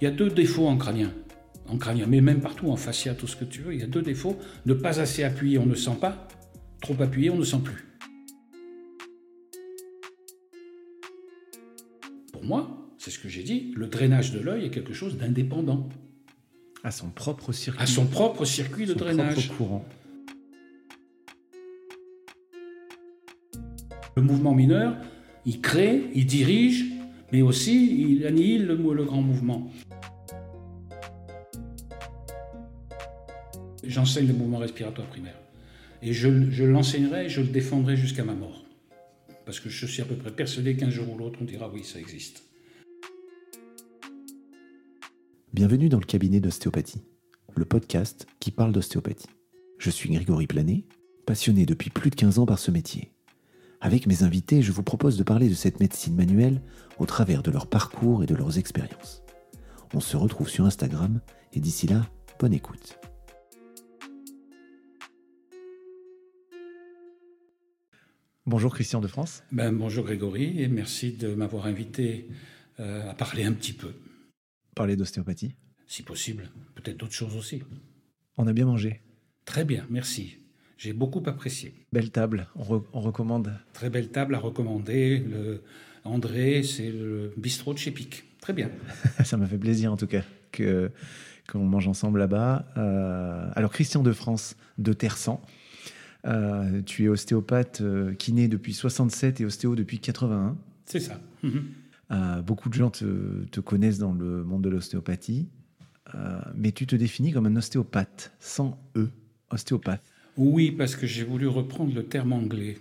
Il y a deux défauts en crânien. En crânien, mais même partout, en fascia, tout ce que tu veux, il y a deux défauts. Ne pas assez appuyer, on ne sent pas. Trop appuyé, on ne sent plus. Pour moi, c'est ce que j'ai dit, le drainage de l'œil est quelque chose d'indépendant. À son propre circuit. À son propre circuit de son drainage. Propre courant. Le mouvement mineur, il crée, il dirige, mais aussi il annihile le, grand mouvement. J'enseigne le mouvement respiratoire primaire. Et je, je l'enseignerai, je le défendrai jusqu'à ma mort. Parce que je suis à peu près persuadé qu'un jour ou l'autre, on dira oui, ça existe. Bienvenue dans le cabinet d'ostéopathie, le podcast qui parle d'ostéopathie. Je suis Grégory Planet, passionné depuis plus de 15 ans par ce métier. Avec mes invités, je vous propose de parler de cette médecine manuelle au travers de leur parcours et de leurs expériences. On se retrouve sur Instagram et d'ici là, bonne écoute. Bonjour Christian de France. Ben, bonjour Grégory et merci de m'avoir invité euh, à parler un petit peu. Parler d'ostéopathie Si possible, peut-être d'autres choses aussi. On a bien mangé. Très bien, merci. J'ai beaucoup apprécié. Belle table, on, re on, recommande. Très belle table à recommander. Le André, c'est le bistrot de chez Pic. Très bien. Ça m'a fait plaisir en tout cas que qu'on mange ensemble là-bas. Euh, alors Christian de France de Tersan. Euh, tu es ostéopathe euh, kiné depuis 67 et ostéo depuis 81. C'est ça. -hmm. euh, beaucoup de gens te, te, connaissent dans le monde de l'ostéopathie, euh, mais tu te définis comme un ostéopathe, sans E, ostéopathe. Oui, parce que j'ai voulu reprendre le terme anglais,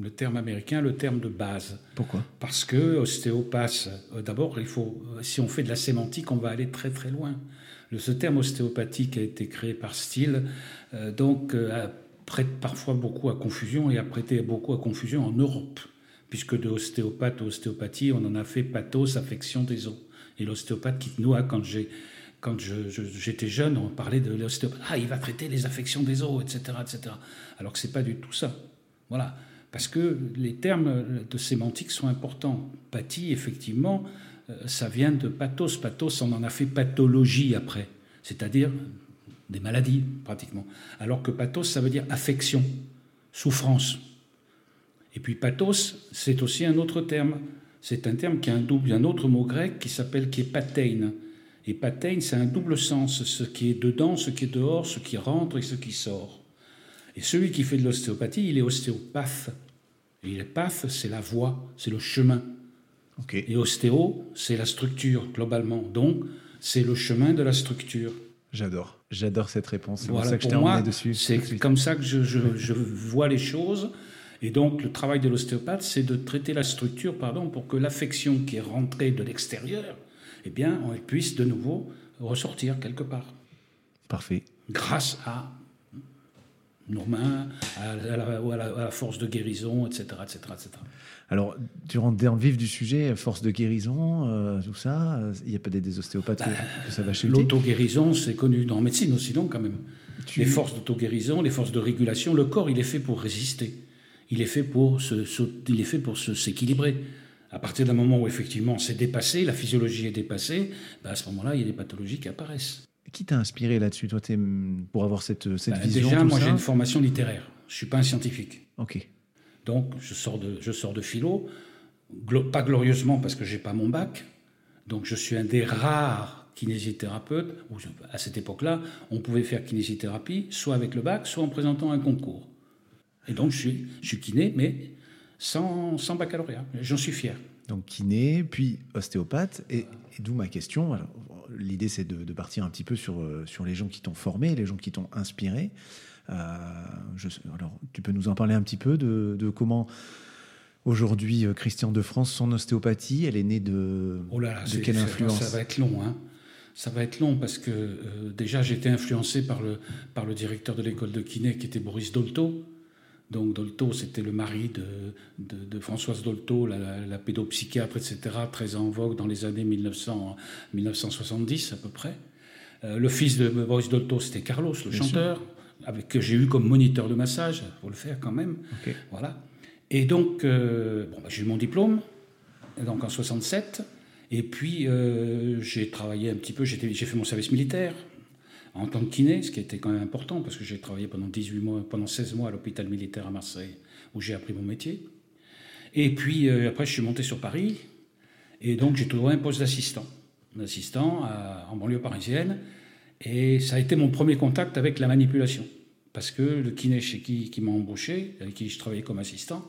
le terme américain, le terme de base. Pourquoi? Parce que ostéopathe, euh, d'abord, il faut, si on fait de la sémantique, on va aller très très loin. Ce terme ostéopathique a été créé par Steele, euh, donc prête parfois beaucoup à confusion et a prêté beaucoup à confusion en Europe, puisque de ostéopathe à ostéopathie, on en a fait pathos, affection des os. Et l'ostéopathe qui nous a, quand j'ai quand j'étais je, jeune, on parlait de l'ostéopathe. Ah, il va traiter les affections des os, etc., etc. Alors que c'est pas du tout ça. Voilà. Parce que les termes de sémantique sont importants. Pathie, effectivement, ça vient de pathos. Pathos, on en a fait pathologie après. C'est-à-dire des maladies, pratiquement. Alors que pathos, ça veut dire affection, souffrance. Et puis pathos, c'est aussi un autre terme. C'est un terme qui a un double, un autre mot grec qui s'appelle, qui est patein. Et patein, c'est un double sens, ce qui est dedans, ce qui est dehors, ce qui rentre et ce qui sort. Et celui qui fait de l'ostéopathie, il est ostéopathe. Et le path, c'est la voie, c'est le chemin. Okay. Et ostéo, c'est la structure, globalement. Donc, c'est le chemin de la structure. J'adore. J'adore cette réponse. C'est voilà, pour ça que je t'ai emmené dessus. C'est comme ça que je, je, je, vois les choses. Et donc, le travail de l'ostéopathe, c'est de traiter la structure, pardon, pour que l'affection qui est rentrée de l'extérieur, eh bien, on puisse de nouveau ressortir quelque part. Parfait. Grâce à nos mains, à la, à la, à la force de guérison, etc., etc., etc. Alors, tu rentres dans le vif du sujet, force de guérison, euh, tout ça. Il y a peut-être des ostéopathes bah, que, que, ça va chez L'auto-guérison, c'est connu dans la médecine aussi, non, quand même. Tu... Les forces d'auto-guérison, les forces de régulation, le corps, il est fait pour résister. Il est fait pour se, se il est fait pour s'équilibrer. À partir d'un moment où effectivement c'est dépassé, la physiologie est dépassée, bah à ce moment-là, il y a des pathologies qui apparaissent. Qui t'a inspiré là-dessus, toi, pour avoir cette, cette bah, vision Déjà, moi, j'ai une formation littéraire. Je suis pas un scientifique. Ok. Donc, je sors de, je sors de philo, glo pas glorieusement parce que j'ai pas mon bac. Donc, je suis un des rares kinésithérapeutes où, à cette époque-là, on pouvait faire kinésithérapie soit avec le bac, soit en présentant un concours. Et donc, je suis, je suis kiné, mais sans, sans baccalauréat. J'en suis fier. Donc, kiné, puis ostéopathe. Et, et d'où ma question. L'idée, c'est de, de, partir un petit peu sur, sur les gens qui t'ont formé, les gens qui t'ont inspiré. Euh, je, alors, tu peux nous en parler un petit peu de, de comment aujourd'hui Christian de France, son ostéopathie, elle est née de, oh là là, de quelle influence Ça va être long, hein ça va être long parce que euh, déjà j'ai été influencé par le, par le directeur de l'école de kiné qui était Boris Dolto. Donc Dolto, c'était le mari de, de, de, Françoise Dolto, la, la, la, pédopsychiatre, etc., très en vogue dans les années 1900, 1970 à peu près. Euh, le fils de Boris Dolto, c'était Carlos, le Bien chanteur. Sûr avec, que j'ai eu comme moniteur de massage, il faut le faire quand même. Okay. Voilà. Et donc, euh, bon, bah, j'ai eu mon diplôme, donc en 67. Et puis, euh, j'ai travaillé un petit peu, j'ai fait mon service militaire en tant que kiné, ce qui était quand même important, parce que j'ai travaillé pendant 18 mois, pendant 16 mois à l'hôpital militaire à Marseille, où j'ai appris mon métier. Et puis, euh, après, je suis monté sur Paris, et donc j'ai trouvé un poste d'assistant, d'assistant en banlieue parisienne, et ça a été mon premier contact avec la manipulation. Parce que le kiné chez qui, qui m'a embauché, avec qui je travaillais comme assistant,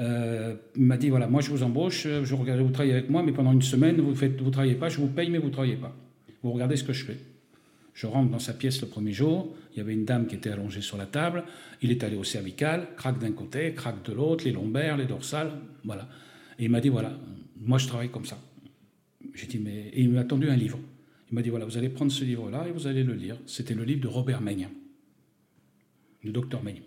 euh, m'a dit voilà, moi je vous embauche, je regarde, vous travaillez avec moi, mais pendant une semaine, vous ne vous travaillez pas, je vous paye, mais vous ne travaillez pas. Vous regardez ce que je fais. Je rentre dans sa pièce le premier jour, il y avait une dame qui était allongée sur la table, il est allé au cervical, craque d'un côté, craque de l'autre, les lombaires, les dorsales, voilà. Et il m'a dit voilà, moi je travaille comme ça. J'ai dit mais. Et il m'a tendu un livre. Il m'a dit voilà, vous allez prendre ce livre-là et vous allez le lire. C'était le livre de Robert Meigne, le docteur Meigne.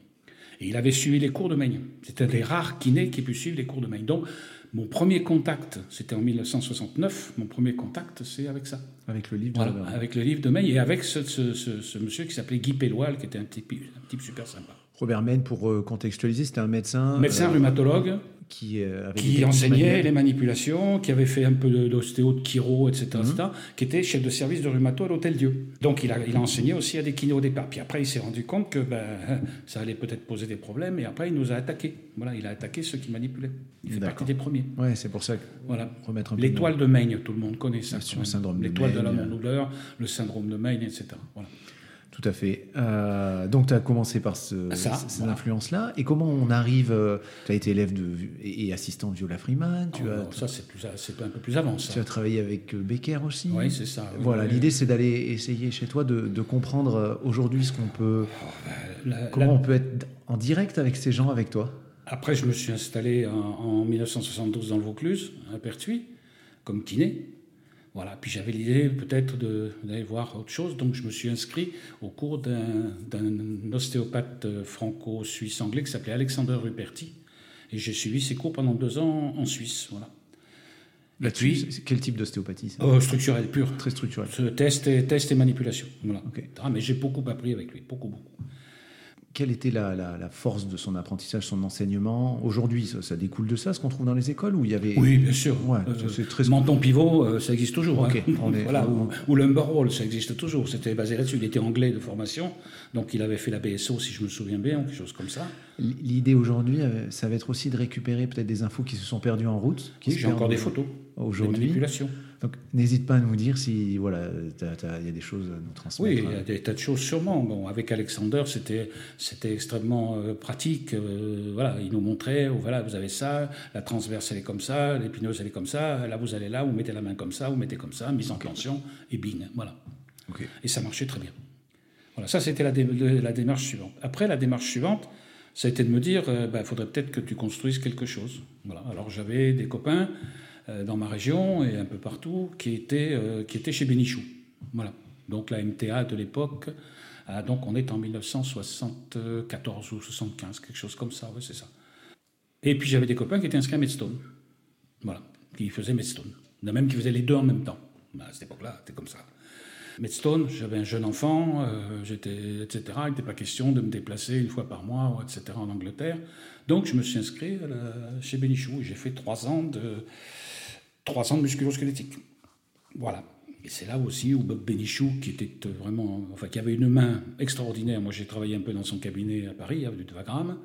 Et il avait suivi les cours de Meigne. C'était un des rares kinés qui pu suivre les cours de Meigne. Donc, mon premier contact, c'était en 1969, mon premier contact, c'est avec ça. Avec le livre de voilà, Avec le livre de et avec ce, ce, monsieur qui s'appelait Guy Pelloil, qui était un type, un type super sympa. Robert Meigne, pour euh, contextualiser, c'était un médecin. Médecin euh, rhumatologue qui, euh, qui enseignait les manipulations, qui avait fait un peu d'ostéo, de, chiro, etc., etc., mhm. qui était chef de service de rhumato à l'Hôtel Dieu. Donc il a, il a enseigné aussi à des kinés au départ. Puis après, il s'est rendu compte que ben, ça allait peut-être poser des problèmes, et après, il nous a attaqués. Voilà, il a attaqué ceux qui manipulaient. Il fait partie des premiers. Ouais, c'est pour ça que voilà. remettre un L'étoile de Meigne, tout le monde connaît ça. L'étoile de, de la douleur, le syndrome de Meigne, etc. Voilà. Tout à fait. Euh, donc, tu as commencé par ce, ces influences-là. Et comment on arrive euh, Tu as été élève de, et, assistant de Viola Freeman. Tu oh, as, ça, c'est un peu plus avant. Ça. Tu as travaillé avec euh, Becker aussi. Oui, c'est ça. voilà, l'idée, c'est d'aller essayer chez toi de, de comprendre aujourd'hui ce qu'on peut. Oh, bah, comment on peut être en direct avec ces gens avec toi Après, je me suis installé en, en 1972 dans le Vaucluse, à Pertuis, comme kiné. Voilà. Puis j'avais l'idée peut-être d'aller voir autre chose, donc je me suis inscrit au cours d'un ostéopathe franco-suisse anglais qui s'appelait Alexander Ruperti, et j'ai suivi ses cours pendant deux ans en Suisse. Voilà. Là-dessus, quel type d'ostéopathie euh, Structurelle, pure. Très structurelle. Test et, test et manipulation. Voilà. Ah, mais j'ai beaucoup appris avec lui, beaucoup, beaucoup quelle était la, force de son apprentissage, son enseignement? Aujourd'hui, ça, découle de ça, ce qu'on trouve dans les écoles où il y avait... Oui, bien sûr. Ouais, euh, c'est très... Menton pivot, euh, ça existe toujours. Hein. voilà, ou, ou Lumberwall, ça existe toujours. C'était basé là-dessus. Il était anglais de formation, donc il avait fait la BSO, si je me souviens bien, ou quelque chose comme ça. L'idée aujourd'hui, euh, ça va être aussi de récupérer peut-être des infos qui se sont perdues en route. oui, j'ai encore des photos. Aujourd'hui. manipulations. Donc n'hésite pas à nous dire si voilà il y a des choses à nous transmettre. Oui, il y a des tas de choses sûrement. Bon, avec Alexander, c'était c'était extrêmement euh, pratique. Euh, voilà, il nous montrait oh, voilà vous avez ça, la transverse elle est comme ça, l'épineuse elle est comme ça. Là vous allez là, vous mettez la main comme ça, vous mettez comme ça, mise en tension et bing, voilà. Et ça marchait très bien. Voilà, ça c'était la, la, démarche suivante. Après la démarche suivante, ça a été de me dire, il euh, bah, faudrait peut-être que tu construises quelque chose. Voilà. Alors j'avais des copains dans ma région et un peu partout qui étaient, euh, qui étaient chez Bénichou. Voilà. Donc la MTA de l'époque, donc on est en 1974 ou 75, quelque chose comme ça, ouais, c'est ça. Et puis j'avais des copains qui étaient inscrits à Medstone. Voilà, qui faisaient Medstone. Même qui faisaient les deux en même temps. Bah, à cette époque-là, c'était comme ça. Medstone, j'avais un jeune enfant, euh, etc. Il n'était pas question de me déplacer une fois par mois, etc. en Angleterre. Donc je me suis inscrit chez Bénichou j'ai fait trois ans de, trois ans de musculosquelettique. Voilà. Et c'est là aussi où Bob Bénichou, qui était vraiment, enfin, qui avait une main extraordinaire. Moi, j'ai travaillé un peu dans son cabinet à Paris, du de Wagram.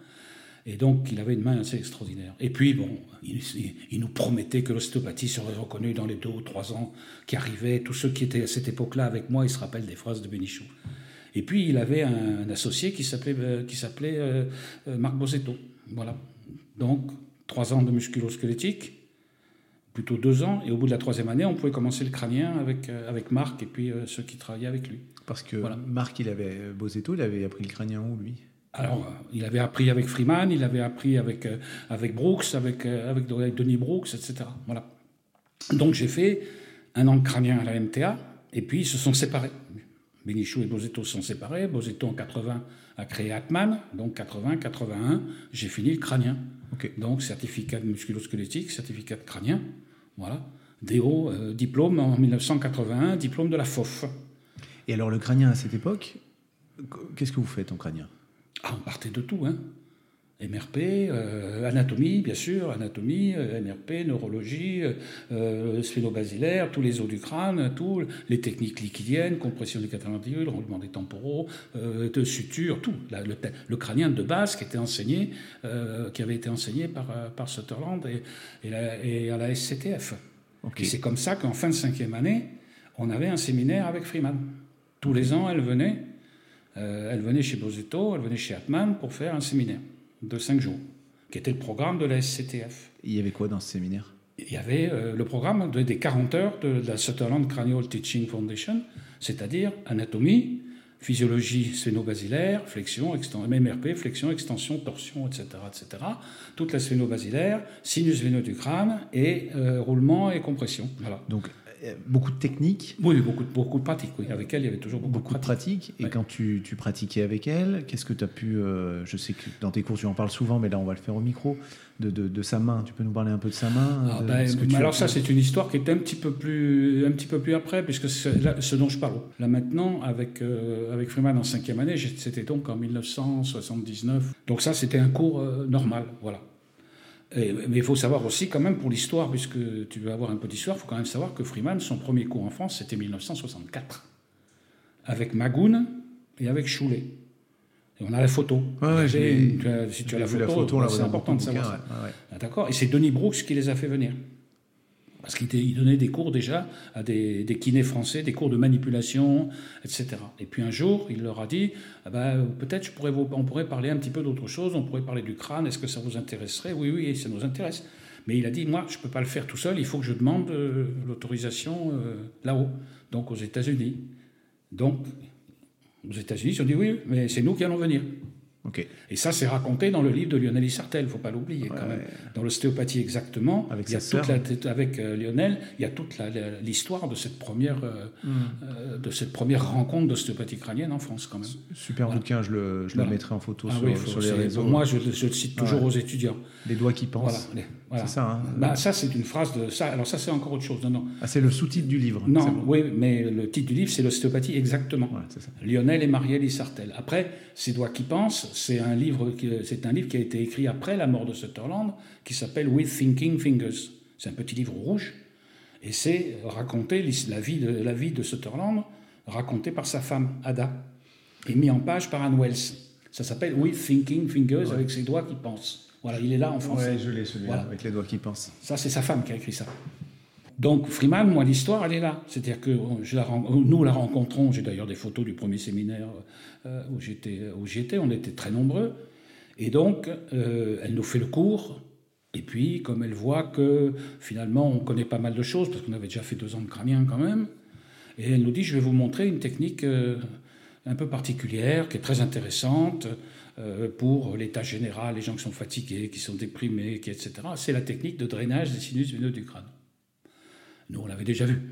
Et donc, il avait une main assez extraordinaire. Et puis, bon, il, nous promettait que l'ostéopathie serait reconnue dans les deux ou trois ans qui arrivaient. Tous ceux qui étaient à cette époque-là avec moi, ils se rappellent des phrases de Bénichou. Et puis, il avait un, associé qui s'appelait, euh, qui s'appelait euh, euh, Marc Bosetto. Voilà. Donc, trois ans de musculosquelettique, plutôt deux ans. Et au bout de la troisième année, on pouvait commencer le crânien avec, avec Marc et puis ceux qui travaillaient avec lui. Parce que Marc, il avait, Bosetto, il avait appris le crânien où, lui? Alors, il avait appris avec Freeman, il avait appris avec, euh, avec Brooks, avec, euh, avec Denis Brooks, etc. Voilà. Donc j'ai fait un an de crânien à la MTA, et puis ils se sont séparés. Benichou et Bozetto se sont séparés. Bozetto en 80 a créé Atman, donc 80, 81, j'ai fini le crânien. Donc certificat de musculosquelettique, certificat de crânien, voilà. DO, euh, diplôme en 1981, diplôme de la FOF. Et alors le crânien à cette époque, qu'est-ce que vous faites en crânien? Ah, on partait de tout. Hein. MRP, euh, anatomie, bien sûr, anatomie, euh, MRP, neurologie, euh, sphénobasilaire, tous les os du crâne, les techniques liquidiennes, compression des cataranctiles, roulement des temporaux, de suture, tout. le, crânien de base qui était enseigné, qui avait été enseigné par, par Sutherland et, et, à la SCTF. Et c'est comme ça qu'en fin de cinquième année, on avait un séminaire avec Freeman. Tous les ans, elle venait, elle venait chez Bozetto, elle venait chez Atman pour faire un séminaire de cinq jours, qui était le programme de la SCTF. Il y avait quoi dans ce séminaire? Il y avait euh, le programme des 40 heures de, la Sutherland Cranial Teaching Foundation, c'est-à-dire anatomie, physiologie sphéno-basilaire, flexion, extension, MRP, flexion, extension, torsion, etc., etc. Toute la sphéno-basilaire, sinus veineux du crâne et euh, roulement et compression. Voilà. Donc beaucoup de techniques. Oui, beaucoup, beaucoup de pratiques. Oui. Avec elle, il y avait toujours beaucoup, beaucoup de pratiques. Et quand tu, tu, pratiquais avec elle, qu'est-ce que tu as pu. Euh, je sais que dans tes cours, tu en parles souvent, mais là, on va le faire au micro. De, de, de sa main. Tu peux nous parler un peu de sa main ah, ben, Alors, ça, c'est une histoire qui est un petit peu plus, un petit peu plus après, puisque c'est ce dont je parle. Là, maintenant, avec, euh, avec Freeman en cinquième année, c'était donc en 1979. Donc, ça, c'était un cours normal. Voilà mais il faut savoir aussi, quand même, pour l'histoire, puisque tu veux avoir un peu d'histoire, il faut quand même savoir que Freeman, son premier cours en France, c'était 1964. Avec Magoun et avec Choulet. Et on a la photo. si tu as la photo, c'est important de savoir D'accord Et c'est Denis Brooks qui les a fait venir parce qu'il donnait des cours déjà à des, kinés français, des cours de manipulation, etc. Et puis un jour, il leur a dit, ah ben, peut-être on pourrait parler un petit peu d'autre chose, on pourrait parler du crâne, est-ce que ça vous intéresserait? Oui, oui, ça nous intéresse. Mais il a dit, moi, je ne peux pas le faire tout seul, il faut que je demande euh, l'autorisation euh, là-haut, donc aux États-Unis. Donc, aux États-Unis, ils ont dit, oui, mais c'est nous qui allons venir. Et ça, c'est raconté dans le livre de Lionel Isartel, il ne faut pas l'oublier quand même. Dans l'ostéopathie exactement, avec, avec euh, Lionel, il y a toute l'histoire de, cette première, euh, hmm. euh, de cette première rencontre d'ostéopathie crânienne en France quand même. Super bouquin, je le, je mettrai en photo ah sur, les réseaux. Moi, je, le cite toujours aux étudiants. Les doigts qui pensent. C'est ça. Hein bah, ça, c'est une phrase de ça. Alors ça, c'est encore autre chose. Non, non. Ah, c'est le sous-titre du livre. Non, oui, mais le titre du livre, c'est l'ostéopathie exactement. Lionel et Marielle Isartel. Après, ces doigts qui pensent c'est un livre qui, c'est un livre qui a été écrit après la mort de Sutherland, qui s'appelle With Thinking Fingers. C'est un petit livre rouge, et c'est raconter la vie de, la vie de Sutherland, racontée par sa femme, Ada, et mis en page par Anne Wells. Ça s'appelle With Thinking Fingers, avec ses doigts qui pensent. Voilà, il est là en français. Oui, je l'ai celui-là, avec les doigts qui pensent. Ça, c'est sa femme qui a écrit ça. Donc Freeman, moi, l'histoire, elle est là. C'est-à-dire que je la, nous la rencontrons, j'ai d'ailleurs des photos du premier séminaire où j'étais, on était très nombreux. Et donc, euh, elle nous fait le cours. Et puis, comme elle voit que finalement, on connaît pas mal de choses, parce qu'on avait déjà fait deux ans de crânien quand même, et elle nous dit, je vais vous montrer une technique euh, un peu particulière, qui est très intéressante pour l'état général, les gens qui sont fatigués, qui sont déprimés, etc. C'est la technique de drainage des sinus veineux du crâne. Nous, on l'avait déjà vu,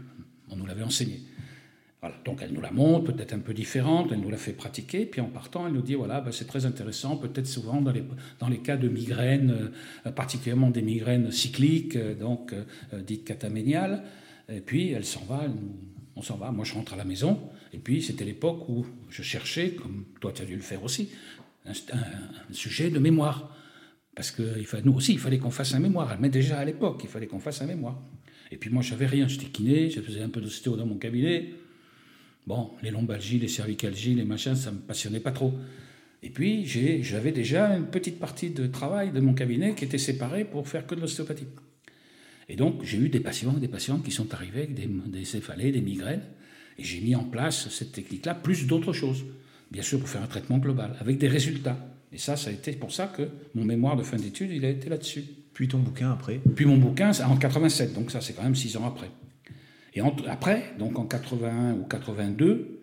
on nous l'avait enseigné. Donc elle nous la montre, peut-être un peu différente, elle nous la fait pratiquer, puis en partant, elle nous dit, voilà, ben, c'est très intéressant, peut-être souvent dans les, dans les cas de migraines, euh, particulièrement des migraines cycliques, euh, donc euh, dites cataméniales, et puis elle s'en va, on s'en va, moi je rentre à la maison, et puis c'était l'époque où je cherchais, comme toi tu as dû le faire aussi, un, sujet de mémoire. Parce que nous aussi, il fallait qu'on fasse un mémoire. Mais déjà à l'époque, il fallait qu'on fasse un mémoire. Et puis moi, j'avais rien. J'étais kiné, je faisais un peu d'ostéo dans mon cabinet. Bon, les lombalgies, les cervicalgies, les machins, ça ne me passionnait pas trop. Et puis, j'avais déjà une petite partie de travail de mon cabinet qui était séparée pour faire que de l'ostéopathie. Et donc, j'ai eu des patients, des patientes qui sont arrivés avec des, des céphalées, des migraines. Et j'ai mis en place cette technique-là, plus d'autres choses. Bien sûr, pour faire un traitement global, avec des résultats. Et ça, ça a été pour ça que mon mémoire de fin d'études, il a été là-dessus. Puis ton bouquin après? Puis mon bouquin, en 87, donc ça c'est quand même six ans après. Et après, donc en 81 ou 82,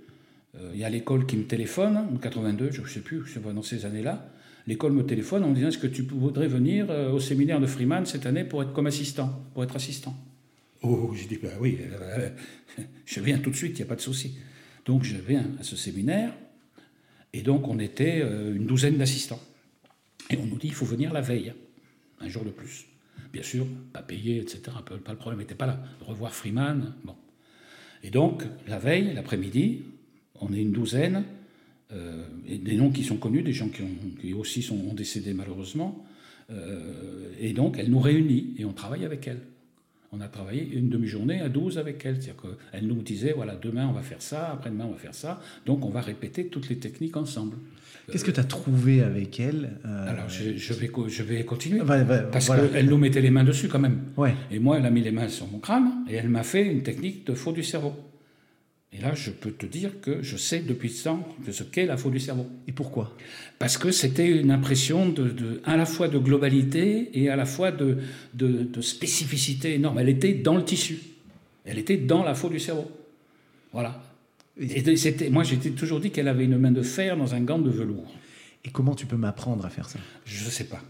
euh, il y a l'école qui me téléphone, en 82, je ne sais plus, je sais pas, dans ces années-là, l'école me téléphone en me disant est-ce que tu voudrais venir euh, au séminaire de Freeman cette année pour être comme assistant, pour être assistant? Oh, j'ai dit, ben oui, euh, je viens tout de suite, il n'y a pas de souci. Donc je viens à ce séminaire, et donc on était une douzaine d'assistants. Et on nous dit, il faut venir la veille un jour de plus. Bien sûr, pas payé, etc. Pas le problème n'était pas là. Revoir Freeman, bon. Et donc, la veille, l'après-midi, on est une douzaine, et des noms qui sont connus, des gens qui, ont, aussi sont ont décédé malheureusement. et donc, elle nous réunit et on travaille avec elle. On a travaillé une demi-journée à 12 avec elle. C'est-à-dire qu'elle nous disait, voilà, demain on va faire ça, après-demain on va faire ça. Donc on va répéter toutes les techniques ensemble. Qu'est-ce que tu as trouvé avec elle Alors je, vais, je vais continuer. parce qu'elle nous mettait les mains dessus quand même. Ouais. Et moi, elle a mis les mains sur mon crâne et elle m'a fait une technique de faux du cerveau. Et là, je peux te dire que je sais depuis ce temps ce qu'est la faute du cerveau. Et pourquoi? Parce que c'était une impression de, à la fois de globalité et à la fois de, de, spécificité énorme. Elle était dans le tissu. Elle était dans la faute du cerveau. Voilà. Et c'était, moi, j'étais toujours dit qu'elle avait une main de fer dans un gant de velours. Et comment tu peux m'apprendre à faire ça? Je ne sais pas.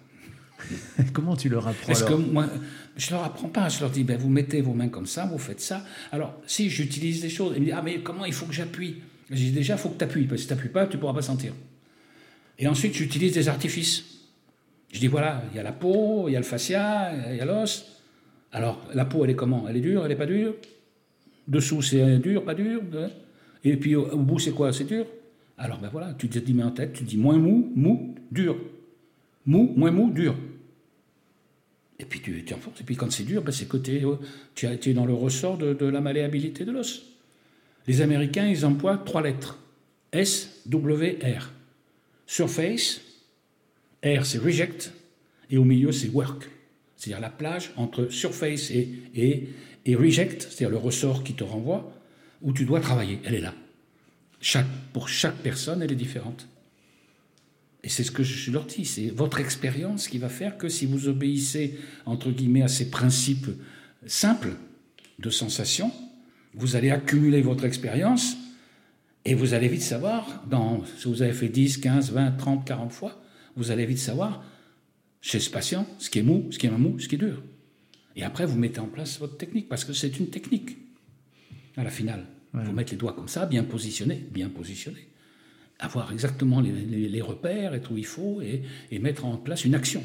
Comment tu leur apprends Parce que moi, je leur apprends pas. Je leur dis, ben, vous mettez vos mains comme ça, vous faites ça. Alors, si j'utilise des choses, ils me disent, ah, mais comment il faut que j'appuie? Je dis, déjà, il faut que tu appuies, parce que si tu n'appuies pas, tu ne pourras pas sentir. Et ensuite, j'utilise des artifices. Je dis, voilà, il y a la peau, il y a le fascia, il y a l'os. Alors, la peau, elle est comment? Elle est dure, elle n'est pas dure? Dessous, c'est dur, pas dur? Et puis, au, bout, c'est quoi? C'est dur? Alors, ben voilà, tu te dis, mais en tête, tu dis moins mou, mou, dur. Mou, moins mou, dur. Et puis tu, tu force. Et puis quand c'est dur, ben c'est côté, euh, tu, es dans le ressort de, la malléabilité de l'os. Les Américains, ils emploient trois lettres. S, W, R. Surface, R c'est reject, et au milieu c'est work. C'est-à-dire la plage entre surface et, et, et reject, c'est-à-dire le ressort qui te renvoie, où tu dois travailler. Elle est là. Pour chaque personne, elle est différente. Et c'est ce que je leur dis, c'est votre expérience qui va faire que si vous obéissez, entre guillemets, à ces principes simples de sensation, vous allez accumuler votre expérience et vous allez vite savoir, si vous avez fait 10, 15, 20, 30, 40 fois, vous allez vite savoir, chez ce patient, ce qui est mou, ce qui est mou, ce qui est dur. Et après, vous mettez en place votre technique, parce que c'est une technique, à la finale. Vous mettez les doigts comme ça, bien positionnés, bien positionnés avoir exactement les, repères, être où il faut et, mettre en place une action.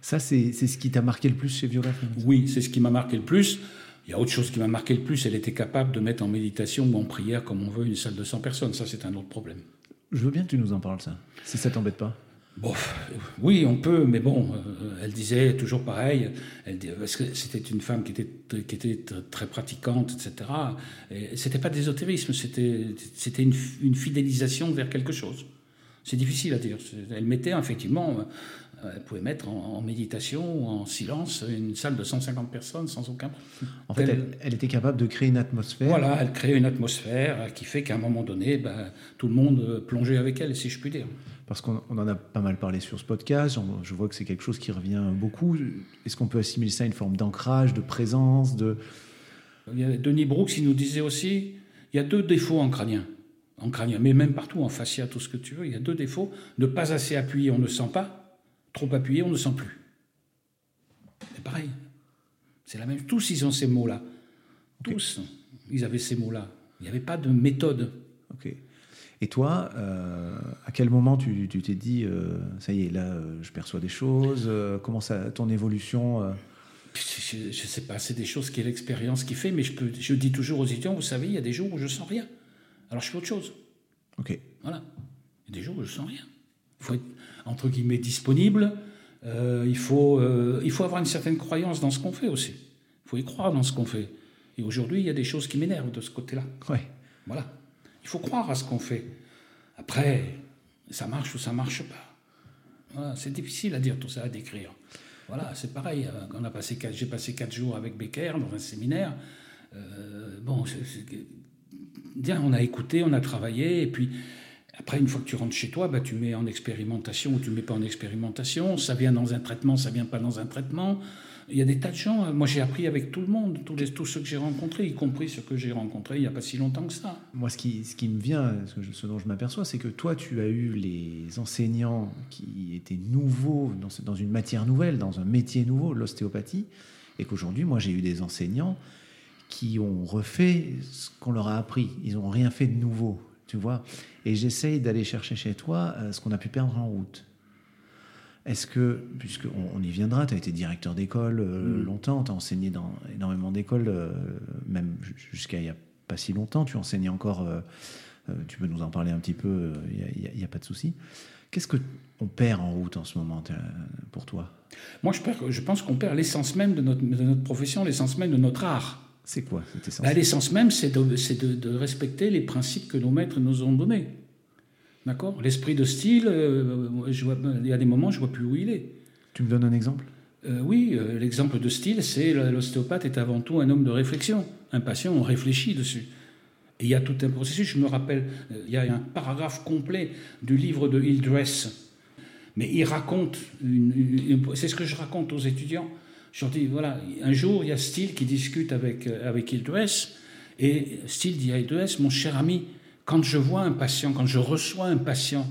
Ça, c'est ce qui t'a marqué le plus chez Viola Oui, c'est ce qui m'a marqué le plus. Il y a autre chose qui m'a marqué le plus, elle était capable de mettre en méditation ou en prière, comme on veut, une salle de 100 personnes. Ça, c'est un autre problème. Je veux bien que tu nous en parles, ça, si ça t'embête pas. Bon, oui, on peut, mais bon, euh, elle disait toujours pareil, elle, parce que c'était une femme qui était, qui était très pratiquante, etc. Et c'était pas d'ésotérisme, c'était, c'était une, une, fidélisation vers quelque chose. C'est difficile à dire. Elle mettait effectivement, euh, elle pouvait mettre en, méditation, en silence, une salle de 150 personnes sans aucun problème. En fait, elle, elle, était capable de créer une atmosphère. Voilà, elle créait une atmosphère qui fait qu'à un moment donné, ben, tout le monde plongeait avec elle, si je puis dire parce qu'on en a pas mal parlé sur ce podcast, je vois que c'est quelque chose qui revient beaucoup. Est-ce qu'on peut assimiler ça à une forme d'ancrage, de présence de... Denis Brooks, il nous disait aussi, il y a deux défauts en crânien, en crânien, mais même partout, en fascia, tout ce que tu veux, il y a deux défauts. Ne pas assez appuyer, on ne sent pas. Trop appuyé, on ne sent plus. C'est pareil. C'est la même. Tous, ils ont ces mots-là. Tous, ils avaient ces mots-là. Il n'y avait pas de méthode. Et toi, euh, à quel moment tu t'es dit, euh, ça y est, là, euh, je perçois des choses Comment ça, ton évolution Je ne sais pas, c'est des choses qui est l'expérience qui fait, mais je, peux, je dis toujours aux étudiants, vous savez, il y a des jours où je sens rien. Alors je fais autre chose. Ok. Voilà. Il y a des jours où je sens rien. Il faut être, entre guillemets, disponible. il, faut, il faut avoir une certaine croyance dans ce qu'on fait aussi. Il faut y croire dans ce qu'on fait. Et aujourd'hui, il y a des choses qui m'énervent de ce côté-là. Ouais. Voilà. Il faut croire à ce qu'on fait. Après, ça marche ou ça marche pas. c'est difficile à dire tout ça, à décrire. Voilà, c'est pareil. Euh, on j'ai passé quatre jours avec Becker dans un séminaire. Euh, bon, on a écouté, on a travaillé, et puis après, une fois que tu rentres chez toi, bah, tu mets en expérimentation ou tu mets pas en expérimentation. Ça vient dans un traitement, ça vient pas dans un traitement. Il y a des tas de gens. Moi, j'ai appris avec tout le monde, tous, les, ceux que j'ai rencontrés, y compris ceux que j'ai rencontrés il n'y a pas si longtemps que ça. Moi, ce qui, me vient, ce, dont je m'aperçois, c'est que toi, tu as eu les enseignants qui étaient nouveaux, dans, dans une matière nouvelle, dans un métier nouveau, l'ostéopathie, et qu'aujourd'hui, moi, j'ai eu des enseignants qui ont refait ce qu'on leur a appris. Ils n'ont rien fait de nouveau, tu vois. Et j'essaye d'aller chercher chez toi euh, ce qu'on a pu perdre en route. Est-ce que, puisqu'on on y viendra, tu as été directeur d'école euh, mm. longtemps, tu as enseigné dans énormément d'écoles, euh, même jusqu'à il n'y a pas si longtemps, tu enseignais encore tu peux nous en parler un petit peu, il n'y a, pas de souci. Qu'est-ce qu'on perd en route en ce moment pour toi? Moi, je, je pense qu'on perd l'essence même de notre, de notre profession, l'essence même de notre art. C'est quoi cette essence? Bah, L'essence même, c'est de, de, respecter les principes que nos maîtres nous ont donnés. D'accord L'esprit de style, euh, je vois, il y a des moments, je ne vois plus où il est. Tu me donnes un exemple? Euh, Oui, euh, l'exemple de style, c'est l'ostéopathe est avant tout un homme de réflexion. Un patient, on réfléchit dessus. Et il y a tout un processus. Je me rappelle, il y a un paragraphe complet du livre de Hildress. Mais il raconte, c'est ce que je raconte aux étudiants, je leur dis, voilà, un jour, il y a Steele qui discute avec, euh, avec Hildress, et Steele dit à Hildress, mon cher ami, quand je vois un patient, quand je reçois un patient,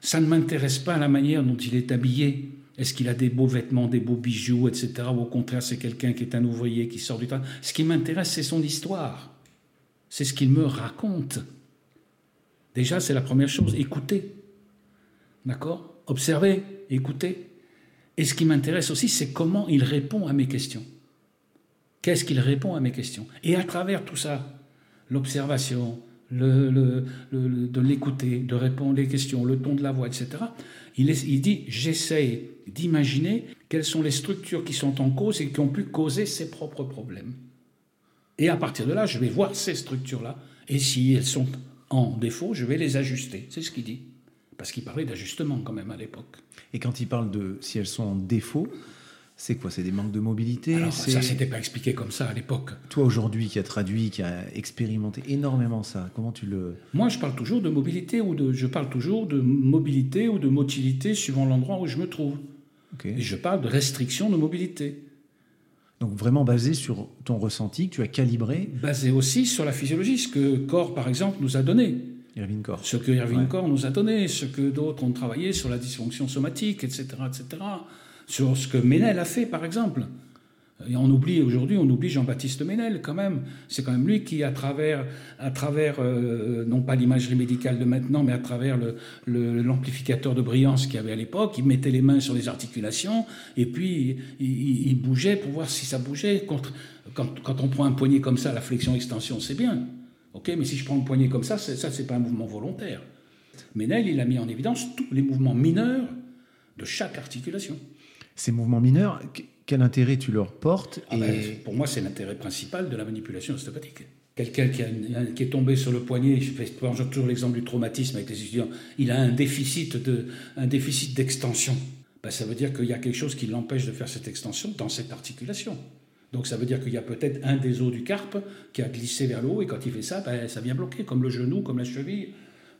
ça ne m'intéresse pas la manière dont il est habillé. Est-ce qu'il a des beaux vêtements, des beaux bijoux, etc. Ou au contraire, c'est quelqu'un qui est un ouvrier qui sort du travail? Ce qui m'intéresse, c'est son histoire. C'est ce qu'il me raconte. Déjà, c'est la première chose. Écoutez. D'accord? Observez, écoutez. Et ce qui m'intéresse aussi, c'est comment il répond à mes questions. Qu'est-ce qu'il répond à mes questions? Et à travers tout ça, l'observation, de l'écouter, de répondre les questions, le ton de la voix, etc., il, il dit, j'essaie d'imaginer quelles sont les structures qui sont en cause et qui ont pu causer ses propres problèmes. Et à partir de là, je vais voir ces structures-là, et si elles sont en défaut, je vais les ajuster. C'est ce qu'il dit parce qu'il parlait d'ajustement quand même à l'époque. Et quand il parle de si elles sont en défaut, c'est quoi C'est des manques de mobilité Alors, Ça, c'était pas expliqué comme ça à l'époque. Toi, aujourd'hui, qui a traduit, qui a expérimenté énormément ça, comment tu le... Moi, je parle toujours de mobilité ou de... Je parle toujours de mobilité ou de motilité suivant l'endroit où je me trouve. Et je parle de restriction de mobilité. Donc vraiment basé sur ton ressenti que tu as calibré Basé aussi sur la physiologie, ce que Corps, par exemple, nous a donné. Ce que Irving Corr nous a donné, ce que d'autres ont travaillé sur la dysfonction somatique, etc., etc. Sur ce que Ménel a fait, par exemple. On oublie aujourd'hui, on oublie Jean-Baptiste Ménel quand même. C'est quand même lui qui, à travers, à travers euh, non pas l'imagerie médicale de maintenant, mais à travers l'amplificateur de brillance qu'il y avait à l'époque, il mettait les mains sur les articulations et puis il, bougeait pour voir si ça bougeait. quand, quand on prend un poignet comme ça, la flexion-extension, c'est bien. Ok, mais si je prends le poignet comme ça, ça c'est pas un mouvement volontaire. Ménel, il a mis en évidence tous les mouvements mineurs de chaque articulation. Ces mouvements mineurs, quel intérêt tu leur portes ah ben, Pour moi, c'est l'intérêt principal de la manipulation ostéopathique. Quelqu'un qui, qui, est tombé sur le poignet, je fais toujours l'exemple du traumatisme avec les étudiants, il a un déficit, de, un déficit d'extension. Ben, ça veut dire qu'il y a quelque chose qui l'empêche de faire cette extension dans cette articulation. Donc ça veut dire qu'il y a peut-être un des os du carpe qui a glissé vers le haut et quand il fait ça, ben, ça vient bloquer, comme le genou, comme la cheville.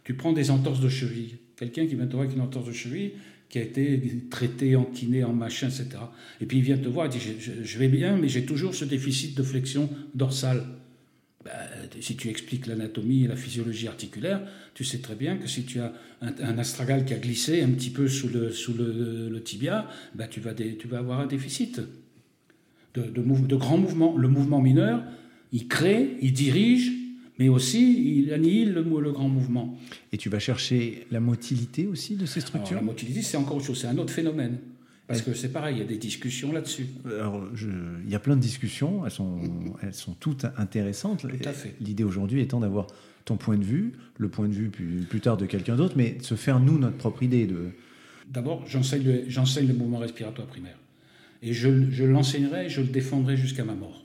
Tu prends des entorses de cheville. Quelqu'un qui vient te voir avec une entorse de cheville, qui a été traité en kiné, en machin, etc. Et puis il vient te voir et dit Je, vais bien, mais j'ai toujours ce déficit de flexion dorsale. Ben, si tu expliques l'anatomie et la physiologie articulaire, tu sais très bien que si tu as un, astragal qui a glissé un petit peu sous le, tibia, ben, tu, vas avoir un déficit de, de, grands mouvements. Le mouvement mineur, il crée, il dirige, mais aussi il annihile le, le grand mouvement. Et tu vas chercher la motilité aussi de ces structures La motilité, c'est encore autre chose, c'est un autre phénomène. Parce que c'est pareil, il y a des discussions là-dessus. Alors, il y a plein de discussions, elles sont, elles sont toutes intéressantes. Tout à fait. L'idée aujourd'hui étant d'avoir ton point de vue, le point de vue plus, plus tard de quelqu'un d'autre, mais de se faire, nous, notre propre idée. De... D'abord, j'enseigne le, le mouvement respiratoire primaire. Et je, je l'enseignerai, je le défendrai jusqu'à ma mort.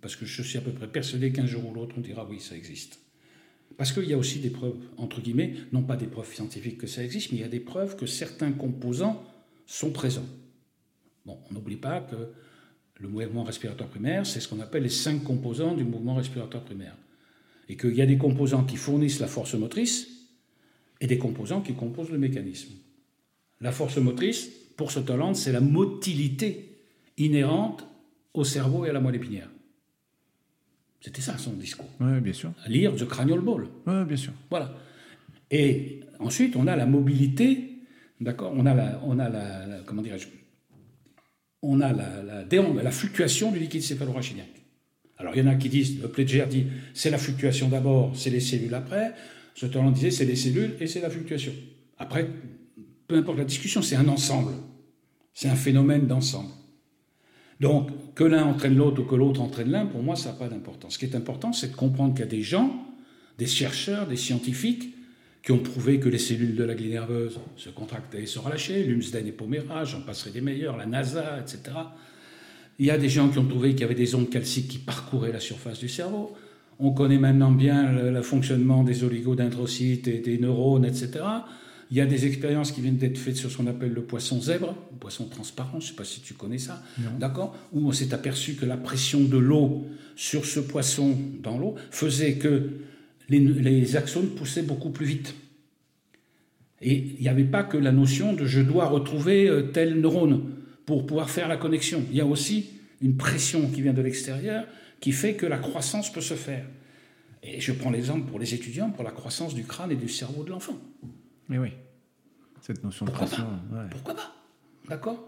Parce que je suis à peu près persuadé qu'un jour ou l'autre, on dira oui, ça existe. Parce qu'il y a aussi des preuves, entre guillemets, non pas des preuves scientifiques que ça existe, mais il y a des preuves que certains composants sont présents. Bon, on n'oublie pas que le mouvement respiratoire primaire, c'est ce qu'on appelle les cinq composants du mouvement respiratoire primaire. Et qu'il y a des composants qui fournissent la force motrice et des composants qui composent le mécanisme. La force motrice, pour talent, c'est la motilité inhérente au cerveau et à la moelle épinière. C'était ça son discours. Oui, bien sûr. Lire The Cranial Ball. Oui, bien sûr. Voilà. Et ensuite, on a la mobilité, d'accord On a la, on a la, comment dirais-je On a la, la, la, fluctuation du liquide céphalorachidien. Alors, il y en a qui disent, le Pledger dit, c'est la fluctuation d'abord, c'est les cellules après. Ce talent disait, c'est les cellules et c'est la fluctuation. Après, peu importe la discussion, c'est un ensemble. C'est un phénomène d'ensemble. Donc, que l'un entraîne l'autre ou que l'autre entraîne l'un, pour moi, ça n'a pas d'importance. Ce qui est important, c'est de comprendre qu'il y a des gens des chercheurs, des scientifiques qui ont prouvé que les cellules de la glée nerveuse se contractaient et se relâchaient, Lumsden et Pomera, j'en passerai des meilleurs, la NASA, etc. Il y a des gens qui ont trouvé qu'il y avait des ondes calciques qui parcouraient la surface du cerveau. On connaît maintenant bien le, fonctionnement des oligodendrocytes et des neurones, etc. Il y a des expériences qui viennent d'être faites sur ce qu'on appelle le poisson zèbre, le poisson transparent, je ne sais pas si tu connais ça, d'accord Où on s'est aperçu que la pression de l'eau sur ce poisson dans l'eau faisait que les, axones poussaient beaucoup plus vite. Et il n'y avait pas que la notion de je dois retrouver euh, tel neurone pour pouvoir faire la connexion. Il y a aussi une pression qui vient de l'extérieur qui fait que la croissance peut se faire. Et je prends l'exemple pour les étudiants, pour la croissance du crâne et du cerveau de l'enfant. Mais oui, cette notion de pression. Pourquoi pas D'accord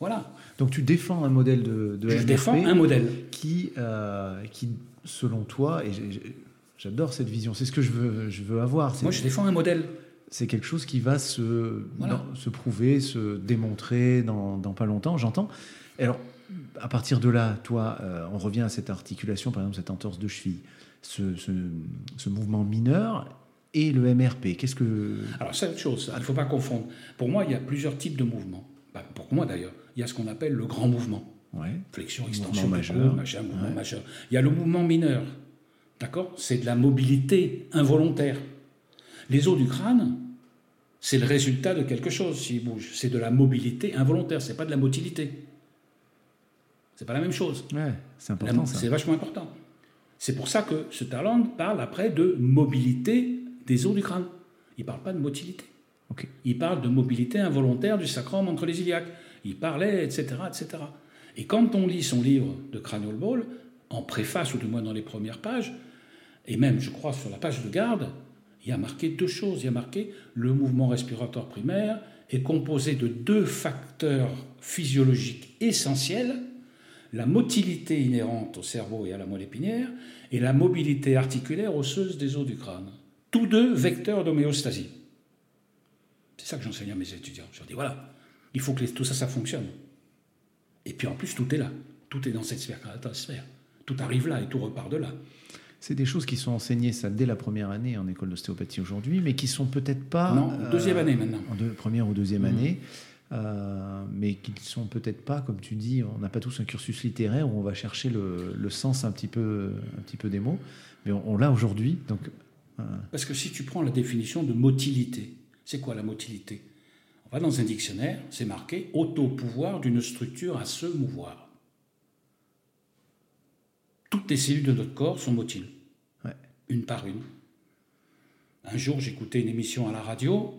Voilà. Donc tu défends un modèle de, de Je défends un modèle. Qui, euh, qui selon toi, et j'adore cette vision, c'est ce que je veux, je veux avoir. Moi, je défends un modèle. C'est quelque chose qui va se, se prouver, se démontrer dans, dans pas longtemps, j'entends. Alors, à partir de là, toi, euh, on revient à cette articulation, par exemple, cette entorse de cheville, ce, ce, ce mouvement mineur et le MRP Qu'est-ce que... Alors c'est autre chose, il ne faut pas confondre. Pour moi, il y a plusieurs types de mouvements. Bah, pour moi d'ailleurs, il y a ce qu'on appelle le grand mouvement. Flexion, extension, majeur. mouvement majeur. Il y a le mouvement mineur. D'accord? C'est de la mobilité involontaire. Les os du crâne, c'est le résultat de quelque chose s'ils bougent. C'est de la mobilité involontaire, c'est pas de la motilité. C'est pas la même chose. Ouais, c'est important. C'est vachement important. C'est pour ça que ce talent parle après de mobilité des os du crâne. Il ne parle pas de motilité. Il parle de mobilité involontaire du sacrum entre les iliaques. Il parlait, etc., etc. Et quand on lit son livre de Cranial Ball, en préface ou du moins dans les premières pages, et même, je crois, sur la page de garde, il y a marqué deux choses. Il y a marqué le mouvement respiratoire primaire est composé de deux facteurs physiologiques essentiels la motilité inhérente au cerveau et à la moelle épinière et la mobilité articulaire osseuse des os du crâne tous deux vecteurs d'homéostasie. C'est ça que j'enseigne à mes étudiants. Je leur dis voilà, il faut que tout ça, ça fonctionne. Et puis en plus, tout est là. Tout est dans cette sphère. Tout arrive là et tout repart de là. C'est des choses qui sont enseignées ça dès la première année en école d'ostéopathie aujourd'hui, mais qui sont peut-être pas. Non, deuxième année maintenant. En première ou deuxième mmh. année. Euh, mais qui ne sont peut-être pas, comme tu dis, on n'a pas tous un cursus littéraire où on va chercher le, sens un petit peu, un petit peu des mots, mais on, on l'a aujourd'hui. Donc parce que si tu prends la définition de motilité, c'est quoi la motilité? On va dans un dictionnaire, c'est marqué auto-pouvoir d'une structure à se mouvoir. Toutes les cellules de notre corps sont motiles, une par une. Un jour, j'écoutais une émission à la radio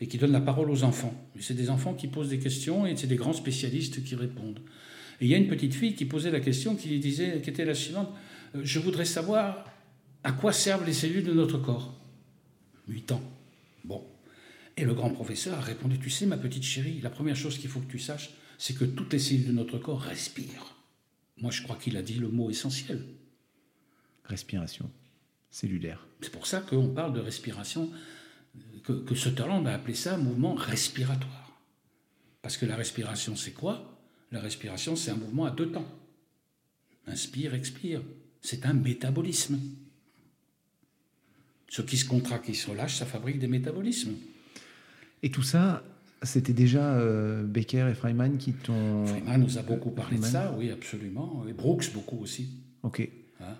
et qui donne la parole aux enfants. C'est des enfants qui posent des questions et c'est des grands spécialistes qui répondent. Et il y a une petite fille qui posait la question, qui disait, qui était la suivante euh, Je voudrais savoir à quoi servent les cellules de notre corps? 8 ans. Bon. Et le grand professeur a répondu, tu sais, ma petite chérie, la première chose qu'il faut que tu saches, c'est que toutes les cellules de notre corps respirent. Moi, je crois qu'il a dit le mot essentiel. Respiration cellulaire. C'est pour ça qu'on parle de respiration, que, que Sutherland a appelé ça mouvement respiratoire. Parce que la respiration, c'est quoi? La respiration, c'est un mouvement à deux temps. Inspire, expire. C'est un métabolisme. Ce qui se contracte, qui se relâche, ça fabrique des métabolismes. Et tout ça, c'était déjà euh, Becker et Freiman qui t'ont. Freiman nous a beaucoup parlé de ça, oui, absolument. Et Brooks, beaucoup aussi. Ok. Hein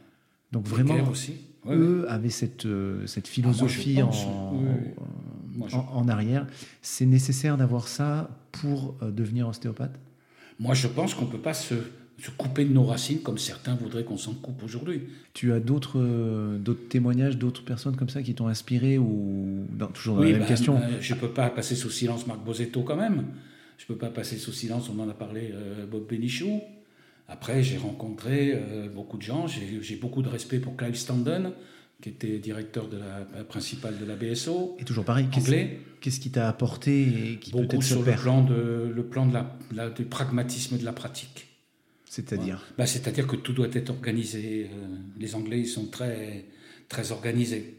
Donc vraiment, aussi. eux avaient cette, euh, cette ah, philosophie en, en, arrière. C'est nécessaire d'avoir ça pour euh, devenir ostéopathe? Moi, je pense qu'on ne peut pas se se couper de nos racines comme certains voudraient qu'on s'en coupe aujourd'hui. Tu as d'autres euh, d'autres témoignages d'autres personnes comme ça qui t'ont inspiré ou toujours dans la même bah, question euh, Je ne peux pas passer sous silence Marc Bosetto quand même. Je ne peux pas passer sous silence, on en a parlé, euh, Bob Benichou. Après, j'ai rencontré beaucoup de gens. J'ai beaucoup de respect pour Clive Standen, qui était directeur de la, principale de la BSO. Et toujours pareil, qu'est-ce qui t'a apporté et qui Beaucoup sur le plan, de, le plan de la, du pragmatisme de la pratique. C'est-à-dire bah, C'est-à-dire que tout doit être organisé. Euh, les Anglais, ils sont très, très organisés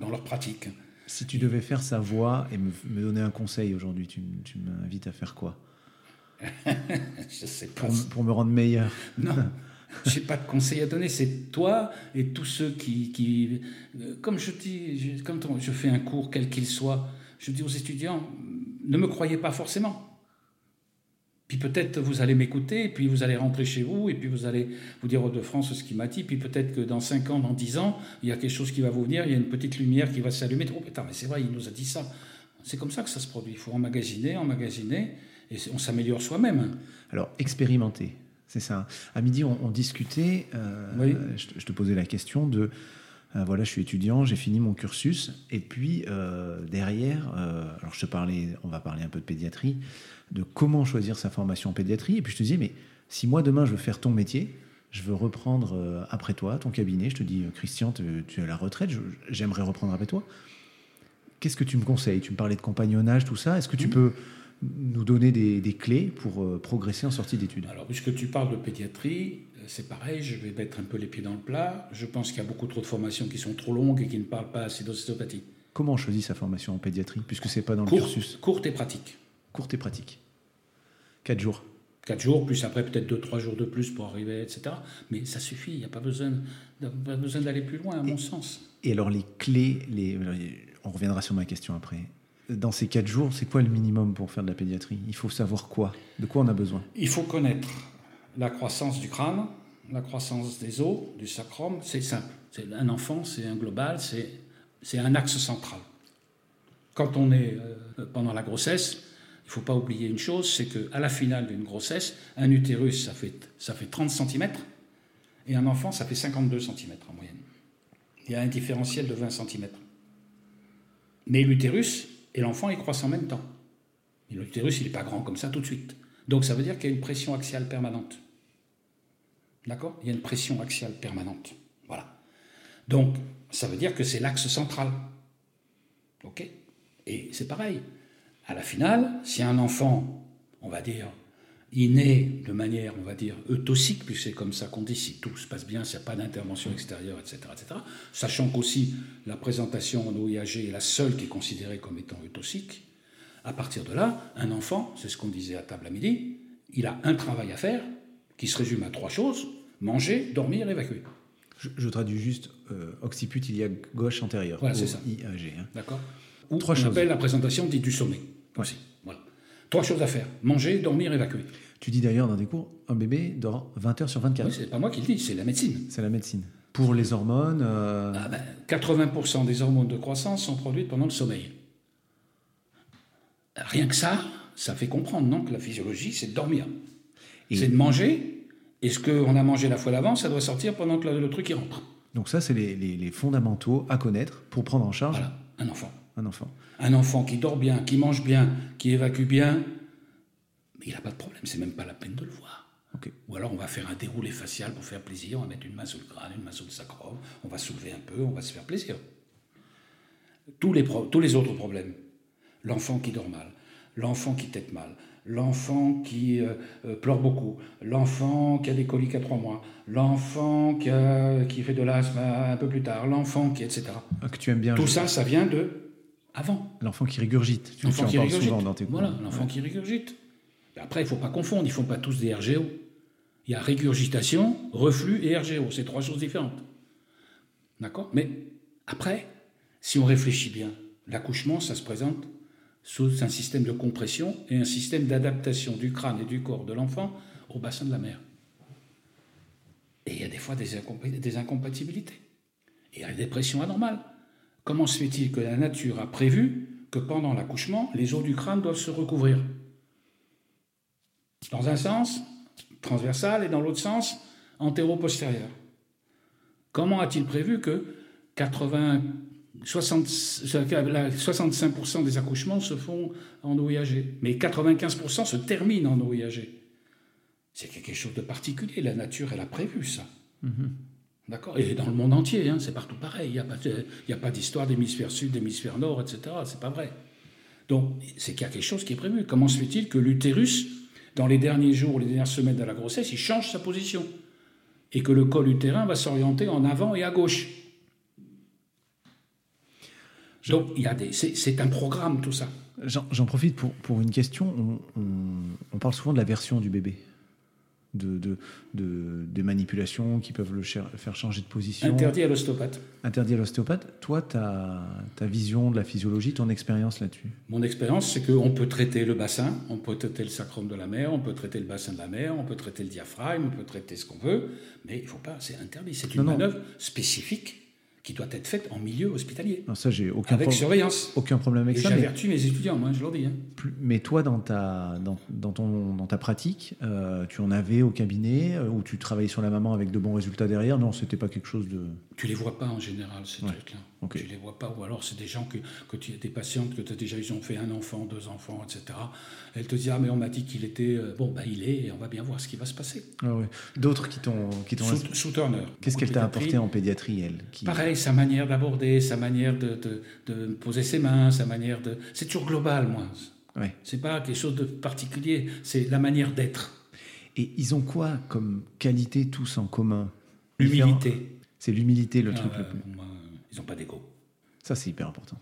dans leur pratique. Si tu devais faire sa voix et me, donner un conseil aujourd'hui, tu, tu m'invites à faire quoi? Je sais pas. Pour, pour, me rendre meilleur. Non. J'ai pas de conseil à donner. C'est toi et tous ceux qui, qui euh, comme je dis, je, comme je fais un cours quel qu'il soit, je dis aux étudiants, ne me croyez pas forcément. Puis peut-être vous allez m'écouter, puis vous allez rentrer chez vous, et puis vous allez vous dire de France ce qu'il m'a dit, puis peut-être que dans 5 ans, dans 10 ans, il y a quelque chose qui va vous venir, il y a une petite lumière qui va s'allumer. Oh putain, mais c'est vrai, il nous a dit ça. C'est comme ça que ça se produit. Il faut emmagasiner, emmagasiner, et on s'améliore soi-même. Alors, expérimenter, c'est ça. À midi, on, discutait, euh, je, te posais la question de, voilà, je suis étudiant, j'ai fini mon cursus, et puis euh, derrière, alors je te parlais, on va parler un peu de pédiatrie, de comment choisir sa formation en pédiatrie, et puis je te disais, mais si moi demain je veux faire ton métier, je veux reprendre après toi ton cabinet, je te dis, Christian, tu es à la retraite, j'aimerais reprendre après toi. Qu'est-ce que tu me conseilles? Tu me parlais de compagnonnage, tout ça. Est-ce que tu mmh. peux nous donner des, clés pour euh, progresser en sortie d'études Alors, puisque tu parles de pédiatrie, euh, c'est pareil, je vais mettre un peu les pieds dans le plat. Je pense qu'il y a beaucoup trop de formations qui sont trop longues et qui ne parlent pas assez d'ostéopathie. Comment on choisit sa formation en pédiatrie, puisque c'est pas dans le cursus Courte et pratique. Courte et pratique. Quatre jours. Quatre jours, plus après peut-être deux, trois jours de plus pour arriver, etc. Mais ça suffit, il n'y a pas besoin, pas besoin d'aller plus loin, à mon sens. Et alors les clés, les, on reviendra sur ma question après dans ces quatre jours, c'est quoi le minimum pour faire de la pédiatrie? Il faut savoir quoi? De quoi on a besoin? Il faut connaître la croissance du crâne, la croissance des os, du sacrum. C'est simple. C'est un enfant, c'est un global, c'est un axe central. Quand on est euh, pendant la grossesse, il ne faut pas oublier une chose, c'est qu'à la finale d'une grossesse, un utérus, ça fait, ça fait 30 cm, et un enfant, ça fait 52 cm en moyenne. Il y a un différentiel de 20 cm. Mais l'utérus, et l'enfant, il croît en même temps. l'utérus, il n'est pas grand comme ça tout de suite. Donc ça veut dire qu'il y a une pression axiale permanente. D'accord? Il y a une pression axiale permanente. Voilà. Donc, ça veut dire que c'est l'axe central. OK? Et c'est pareil. À la finale, si un enfant, on va dire, il naît de manière, on va dire, eutosique, puisque c'est comme ça qu'on dit, si tout se passe bien, s'il n'y a pas d'intervention extérieure, etc., etc., sachant qu'aussi la présentation en OIAG est la seule qui est considérée comme étant eutosique, à partir de là, un enfant, c'est ce qu'on disait à table à midi, il a un travail à faire qui se résume à trois choses, manger, dormir, évacuer. Je, traduis juste euh, occiput a gauche antérieure. Voilà, c'est ça. IAG. Hein. D'accord. Ou Trois on appelle la présentation dite du sommet. Aussi. Voilà. Trois choses à faire manger, dormir, évacuer. Tu dis d'ailleurs dans des cours, un bébé dort 20 heures sur 24. Oui, c'est pas moi qui le dis, c'est la médecine. C'est la médecine. Pour les hormones 80% euh, ah ben, des hormones de croissance sont produites pendant le sommeil. Rien que ça, ça fait comprendre non, que la physiologie, c'est de dormir. C'est de manger, et ce qu'on a mangé la fois d'avant, ça doit sortir pendant que le, truc y rentre. Donc ça, c'est les, fondamentaux à connaître pour prendre en charge voilà, un enfant. Un enfant. Un enfant qui dort bien, qui mange bien, qui évacue bien, mais il n'a pas de problème, c'est même pas la peine de le voir. Ou alors on va faire un déroulé facial pour faire plaisir, on va mettre une main sur le crâne, une main sur le sacrum, on va soulever un peu, on va se faire plaisir. Tous les, tous les autres problèmes, l'enfant qui dort mal, l'enfant qui tête mal, l'enfant qui euh, euh, pleure beaucoup, l'enfant qui a des coliques à trois mois, l'enfant qui, qui fait de l'asthme un peu plus tard, l'enfant qui, etc. Ah, que tu aimes bien. Tout ça, ça vient de avant. L'enfant qui régurgite. Tu, l'enfant qui régurgite. souvent dans tes cours. Voilà, l'enfant qui régurgite. Après, il ne faut pas confondre, ils ne font pas tous des RGO. Il y a régurgitation, reflux et RGO, c'est trois choses différentes. D'accord? Mais après, si on réfléchit bien, l'accouchement, ça se présente sous un système de compression et un système d'adaptation du crâne et du corps de l'enfant au bassin de la mère. Et il y a des fois des, incompatibilités. Et il y a des pressions anormales. Comment se fait-il que la nature a prévu que pendant l'accouchement, les os du crâne doivent se recouvrir? Dans un sens, transversal, et dans l'autre sens, antéro-postérieur. Comment a-t-il prévu que 80, 65% des accouchements se font en OIAG, mais 95% se terminent en OIAG C'est quelque chose de particulier. La nature, elle a prévu ça. Mm-hmm. D'accord Et dans le monde entier, hein, c'est partout pareil. Il n'y a pas, pas d'histoire d'hémisphère sud, d'hémisphère nord, etc. C'est pas vrai. Donc, c'est qu'il y a quelque chose qui est prévu. Comment se fait-il que l'utérus dans les derniers jours, les dernières semaines de la grossesse, il change sa position. Et que le col utérin va s'orienter en avant et à gauche? Donc, il y a des, c'est, un programme, tout ça. J'en, profite pour, pour, une question. On, on, parle souvent de la version du bébé. De, de, de- des manipulations qui peuvent le faire changer de position. Interdit à l'ostéopathe. Interdit à l'ostéopathe. Toi, ta, ta vision de la physiologie, ton expérience là-dessus? Mon expérience, c'est qu'on peut traiter le bassin, on peut traiter le sacrum de la mer, on peut traiter le bassin de la mer, on peut traiter le diaphragme, on peut traiter ce qu'on veut, mais il ne faut pas, c'est interdit. C'est une Non, non. manœuvre spécifique qui doit être faite en milieu hospitalier, Non, Ça, j'ai aucun, avec surveillance. aucun problème avec Et ça. Mais, j'avertis mes étudiants, moi, je leur dis. hein. mais toi, dans ta, dans, dans ton, dans ta pratique, euh, tu en avais au cabinet euh, où tu travaillais sur la maman avec de bons résultats derrière? Non, c'était pas quelque chose de. Tu les vois pas en général, ces Ouais. trucs-là. Ok. Tu les vois pas, ou alors c'est des gens que, que tu as des patientes que tu as déjà, ils ont fait un enfant, deux enfants, etc. Elles te disent, ah mais on m'a dit qu'il était, euh, bon, bah il est, et on va bien voir ce qui va se passer. Ah ouais. D'autres qui t'ont. qui t'ont Sous, sous Turner. Qu'est-ce qu'elle t'a apporté en pédiatrie, elle qui... Pareil, sa manière d'aborder, sa manière de, de- de poser ses mains, sa manière de... C'est toujours global, moi. Ouais. C'est pas quelque chose de particulier, c'est la manière d'être. Et ils ont quoi comme qualité tous en commun? L'humilité. C'est l'humilité le truc Euh, le plus. ils n'ont pas d'ego. Ça, c'est hyper important.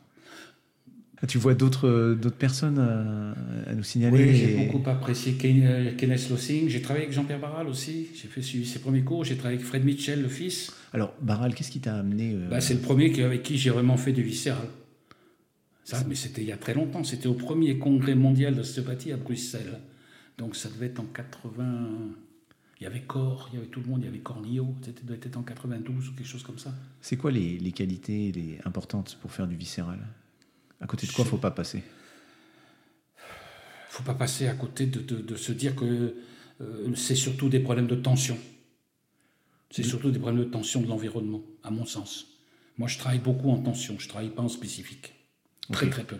Ah, Tu vois d'autres euh, personnes à, à nous signaler Oui, j'ai et- beaucoup apprécié Ken- euh, Kenneth Lossing. J'ai travaillé avec Jean-Pierre Barral aussi. J'ai fait suivi ses premiers cours. J'ai travaillé avec Fred Mitchell, le fils. Alors, Barral, qu'est-ce qui t'a amené euh, Bah, c'est le premier avec qui j'ai vraiment fait du viscéral. Ça, mais c'était il y a très longtemps. C'était au premier congrès mondial d'ostéopathie à Bruxelles. Donc ça devait être en 80. Il y avait Corps, il y avait tout le monde, il y avait Cornillo. C'était en 92 ou quelque chose comme ça. C'est quoi les, les qualités les importantes pour faire du viscéral? À côté de quoi faut pas passer? Faut pas passer à côté de, de- de se dire que euh, c'est surtout des problèmes de tension. C'est surtout des problèmes de tension de l'environnement, à mon sens. Moi, je travaille beaucoup en tension, je travaille pas en spécifique. Très, très peu.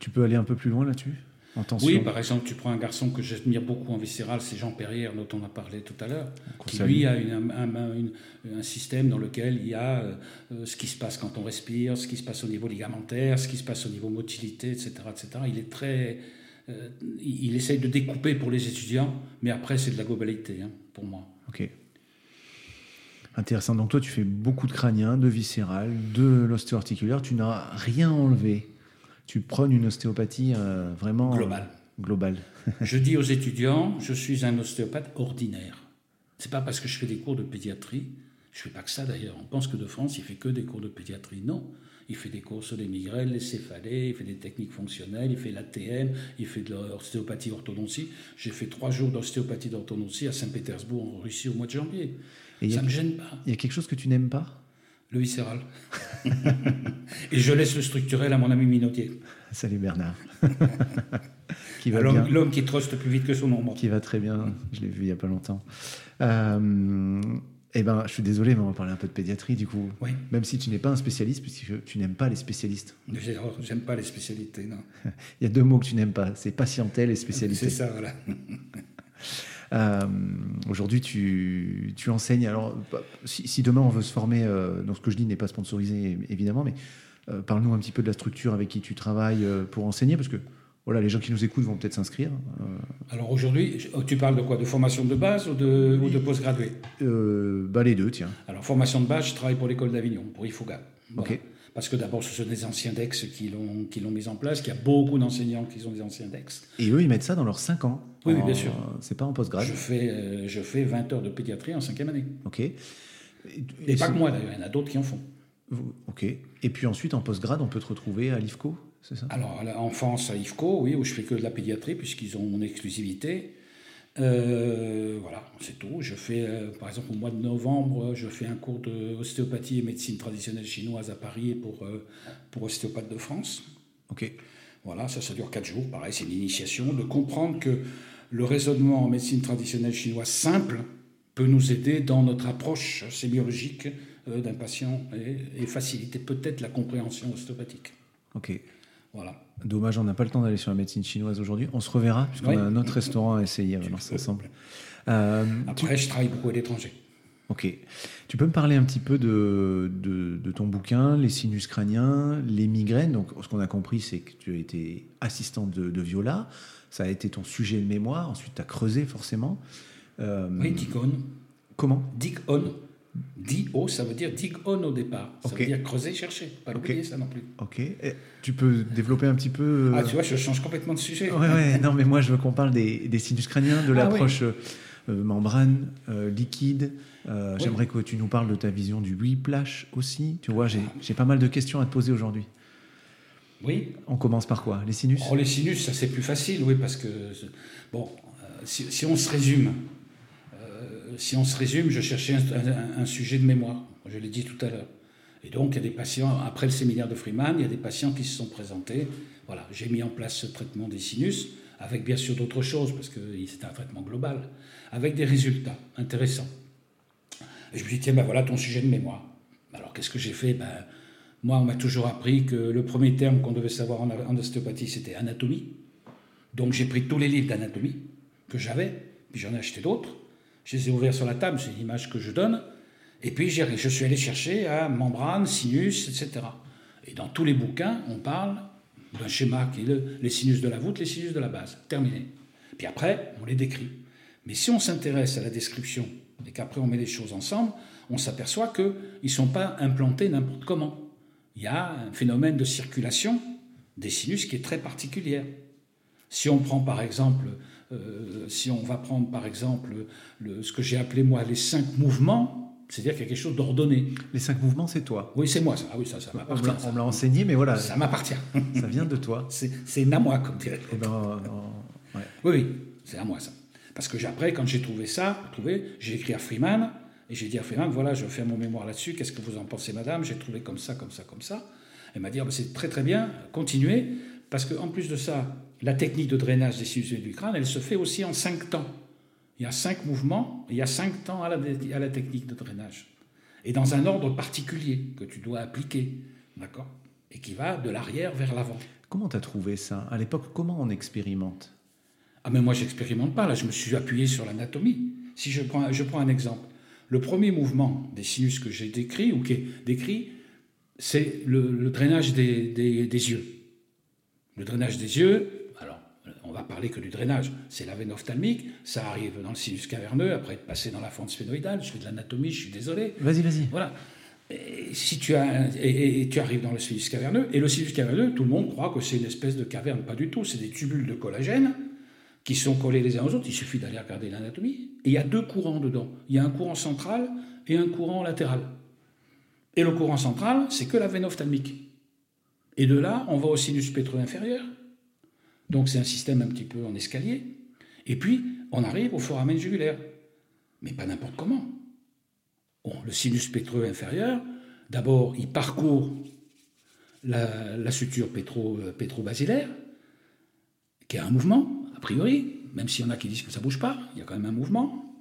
Tu peux aller un peu plus loin là-dessus? Oui, par exemple, tu prends un garçon que j'admire beaucoup en viscéral, c'est Jean Perrière, dont on a parlé tout à l'heure, qui lui a une- un, un- une- un système dans lequel il y a euh, ce qui se passe quand on respire, ce qui se passe au niveau ligamentaire, ce qui se passe au niveau motilité, etc. etc. Il est très. euh, il, il essaye de découper pour les étudiants, mais après, c'est de la globalité, hein, pour moi. Ok. Intéressant. Donc toi, tu fais beaucoup de crânien, de viscéral, de l'ostéo-articulaire. Tu n'as rien enlevé. Tu prônes une ostéopathie euh, vraiment Global. globale. je dis aux étudiants, je suis un ostéopathe ordinaire. C'est pas parce que je fais des cours de pédiatrie, je fais pas que ça d'ailleurs. On pense que de France, il fait que des cours de pédiatrie. Non, il fait des cours sur les migraines, les céphalées, il fait des techniques fonctionnelles, il fait l'ATM, il fait de l'ostéopathie orthodontie. J'ai fait trois jours d'ostéopathie d'orthodontie à Saint-Pétersbourg en Russie au mois de janvier. Et ça a- me gêne pas, Il y a quelque chose que tu n'aimes pas? Le viscéral. Et je laisse le structurel à mon ami Minotier. Salut Bernard. qui va L'homme bien. l'homme qui truste plus vite que son ombre. Qui va très bien. Je l'ai vu il y a pas longtemps. Euh, eh ben, je suis désolé, mais on va parler un peu de pédiatrie du coup. Oui. Même si tu n'es pas un spécialiste, puisque tu n'aimes pas les spécialistes. J'ai- J'aime pas les spécialités, non. Il y a deux mots que tu n'aimes pas, c'est patientèle et C'est spécialité. ça, voilà. Euh, Aujourd'hui, tu, tu enseignes. Alors, bah, si, si demain on veut se former, euh, donc ce que je dis n'est pas sponsorisé évidemment, mais euh, parle-nous un petit peu de la structure avec qui tu travailles pour enseigner, parce que voilà, les gens qui nous écoutent vont peut-être s'inscrire. Euh, Alors aujourd'hui, je- tu parles de quoi? De formation de base ou de, ou de postgradué? Euh, bah, les deux, tiens. Alors formation de base, je travaille pour l'école d'Avignon, pour IFOGA. Voilà. Ok. Parce que d'abord, ce sont des anciens DEX qui l'ont qui l'ont mis en place, qu'il y a beaucoup d'enseignants qui sont des anciens DEX. Et eux, ils mettent ça dans leurs 5 ans. Oui, oui, En- bien sûr. C'est pas en postgrad. Je fais, euh, je fais 20 heures de pédiatrie en cinquième année. Ok. Et, Et pas que moi d'ailleurs, il y en a d'autres qui en font. Ok. Et puis ensuite, en postgrad, on peut te retrouver à l'IFCO, c'est ça? Alors, à l'enfance à IFCO, oui, où je fais que de la pédiatrie, puisqu'ils ont mon exclusivité. Euh, voilà, c'est tout. Je fais, euh, par exemple, au mois de novembre, je fais un cours d'ostéopathie et médecine traditionnelle chinoise à Paris pour, euh, pour ostéopathes de France. Ok. Voilà, ça, ça dure quatre jours. Pareil, c'est une initiation de comprendre que le raisonnement en médecine traditionnelle chinoise simple peut nous aider dans notre approche sémiologique euh, d'un patient et, et faciliter peut-être la compréhension ostéopathique. Ok. Voilà. Dommage, on n'a pas le temps d'aller sur la médecine chinoise aujourd'hui. On se reverra, puisqu'on Oui. a un autre restaurant à essayer, lancer ensemble. Euh, tu- Après, je travaille beaucoup à l'étranger. Ok. Tu peux me parler un petit peu de, de, de ton bouquin, les sinus crâniens, les migraines? Donc, ce qu'on a compris, c'est que tu as été assistante de, de Viola. Ça a été ton sujet de mémoire. Ensuite, tu as creusé forcément. Euh, Oui, on. Comment? Dig on. D-O, ça veut dire dig on au départ. Ça Ok. veut dire creuser, chercher. Pas l'oublier, ça non plus. Ok. Et tu peux développer un petit peu. Ah, tu vois, je change complètement de sujet. Ouais, ouais, non, mais moi je veux qu'on parle des, des sinus crâniens, de Ah, l'approche. euh, membrane, liquide. J'aimerais que tu nous parles de ta vision du whiplash aussi. Tu vois, j'ai pas mal de questions à te poser aujourd'hui. Oui. On commence par quoi? Les sinus? Oh, Les sinus, ça c'est plus facile, oui, parce que bon, si, on se résume, si on se résume, je cherchais un sujet de mémoire. Je l'ai dit tout à l'heure. Et donc, il y a des patients, après le séminaire de Freeman, il y a des patients qui se sont présentés. Voilà, j'ai mis en place ce traitement des sinus, avec bien sûr d'autres choses, parce que c'était un traitement global, avec des résultats intéressants. Et je me dit, tiens, ben voilà ton sujet de mémoire. Alors, qu'est-ce que j'ai fait? Ben, Moi, on m'a toujours appris que le premier terme qu'on devait savoir en, ostéopathie, c'était anatomie. Donc, j'ai pris tous les livres d'anatomie que j'avais, puis j'en ai acheté d'autres. Je les ai ouverts sur la table, c'est l'image que je donne. Et puis je suis allé chercher à membrane, sinus, etc. Et dans tous les bouquins, on parle d'un schéma qui est les sinus de la voûte, les sinus de la base. Terminé. Puis après, on les décrit. Mais si on s'intéresse à la description et qu'après on met les choses ensemble, on s'aperçoit qu'ils ne sont pas implantés n'importe comment. Il y a un phénomène de circulation des sinus qui est très particulier. Si on prend par exemple, euh, si on va prendre par exemple le, ce que j'ai appelé moi les cinq mouvements, c'est-à-dire qu'il y a quelque chose d'ordonné. Les cinq mouvements, c'est toi. Oui, c'est moi. Ça. Ah oui, ça, ça m'appartient. On me l'a enseigné, mais voilà. Ça m'appartient. ça vient de toi. C'est à moi, comme dirait. Eh ben, ouais. Oui, oui, c'est à moi ça. Parce que après, quand j'ai trouvé ça, j'ai écrit à Freeman et j'ai dit à Freeman, voilà, je vais faire mon mémoire là-dessus. Qu'est-ce que vous en pensez, madame? J'ai trouvé comme ça, comme ça, comme ça. Elle m'a dit, ah, ben, c'est très très bien, continuez, parce qu'en plus de ça, la technique de drainage des sinus du crâne, elle se fait aussi en cinq temps. Il y a cinq mouvements, il y a cinq temps à la, à la technique de drainage. Et dans un ordre particulier que tu dois appliquer, d'accord Et qui va de l'arrière vers l'avant. Comment tu as trouvé ça? À l'époque, comment on expérimente? Ah mais moi, j'expérimente pas. Là, je me suis appuyé sur l'anatomie. Si je prends, je prends un exemple. Le premier mouvement des sinus que j'ai décrit, ou qui est décrit, c'est le, drainage des, des, des yeux. Le drainage des yeux, va parler que du drainage. C'est la veine ophtalmique, ça arrive dans le sinus caverneux, après être passé dans la fente sphénoïdale. Je fais de l'anatomie, je suis désolé. Vas-y, vas-y. Voilà. Et si tu, as, et, tu arrives dans le sinus caverneux, et le sinus caverneux, tout le monde croit que c'est une espèce de caverne. Pas du tout, c'est des tubules de collagène qui sont collés les uns aux autres. Il suffit d'aller regarder l'anatomie. Et il y a deux courants dedans. Il y a un courant central et un courant latéral. Et le courant central, c'est que la veine ophtalmique. Et de là, on va au sinus pétreux inférieur, donc c'est un système un petit peu en escalier. Et puis, on arrive au foramen jugulaire. Mais pas n'importe comment. le sinus pétreux inférieur, d'abord, il parcourt la, suture euh, pétro-basilaire, qui a un mouvement, a priori, même s'il y en a qui disent que ça ne bouge pas, il y a quand même un mouvement.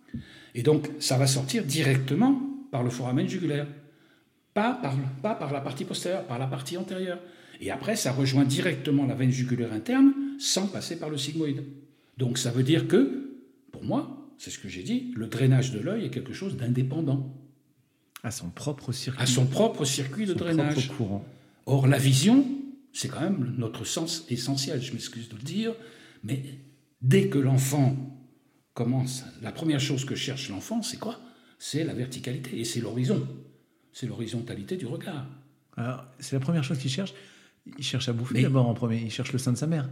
Et donc, ça va sortir directement par le foramen jugulaire, pas par, pas par la partie postérieure, par la partie antérieure. Et après, ça rejoint directement la veine jugulaire interne, sans passer par le sigmoïde. Donc ça veut dire que, pour moi, c'est ce que j'ai dit, le drainage de l'œil est quelque chose d'indépendant. À son propre circuit. À son propre circuit de drainage. courant. Or, la vision, c'est quand même notre sens essentiel, je m'excuse de le dire, mais dès que l'enfant commence, la première chose que cherche l'enfant, c'est quoi? C'est la verticalité et c'est l'horizon. C'est l'horizontalité du regard. Alors, c'est la première chose qu'il cherche. Il cherche à bouffer d'abord en premier, il cherche le sein de sa mère.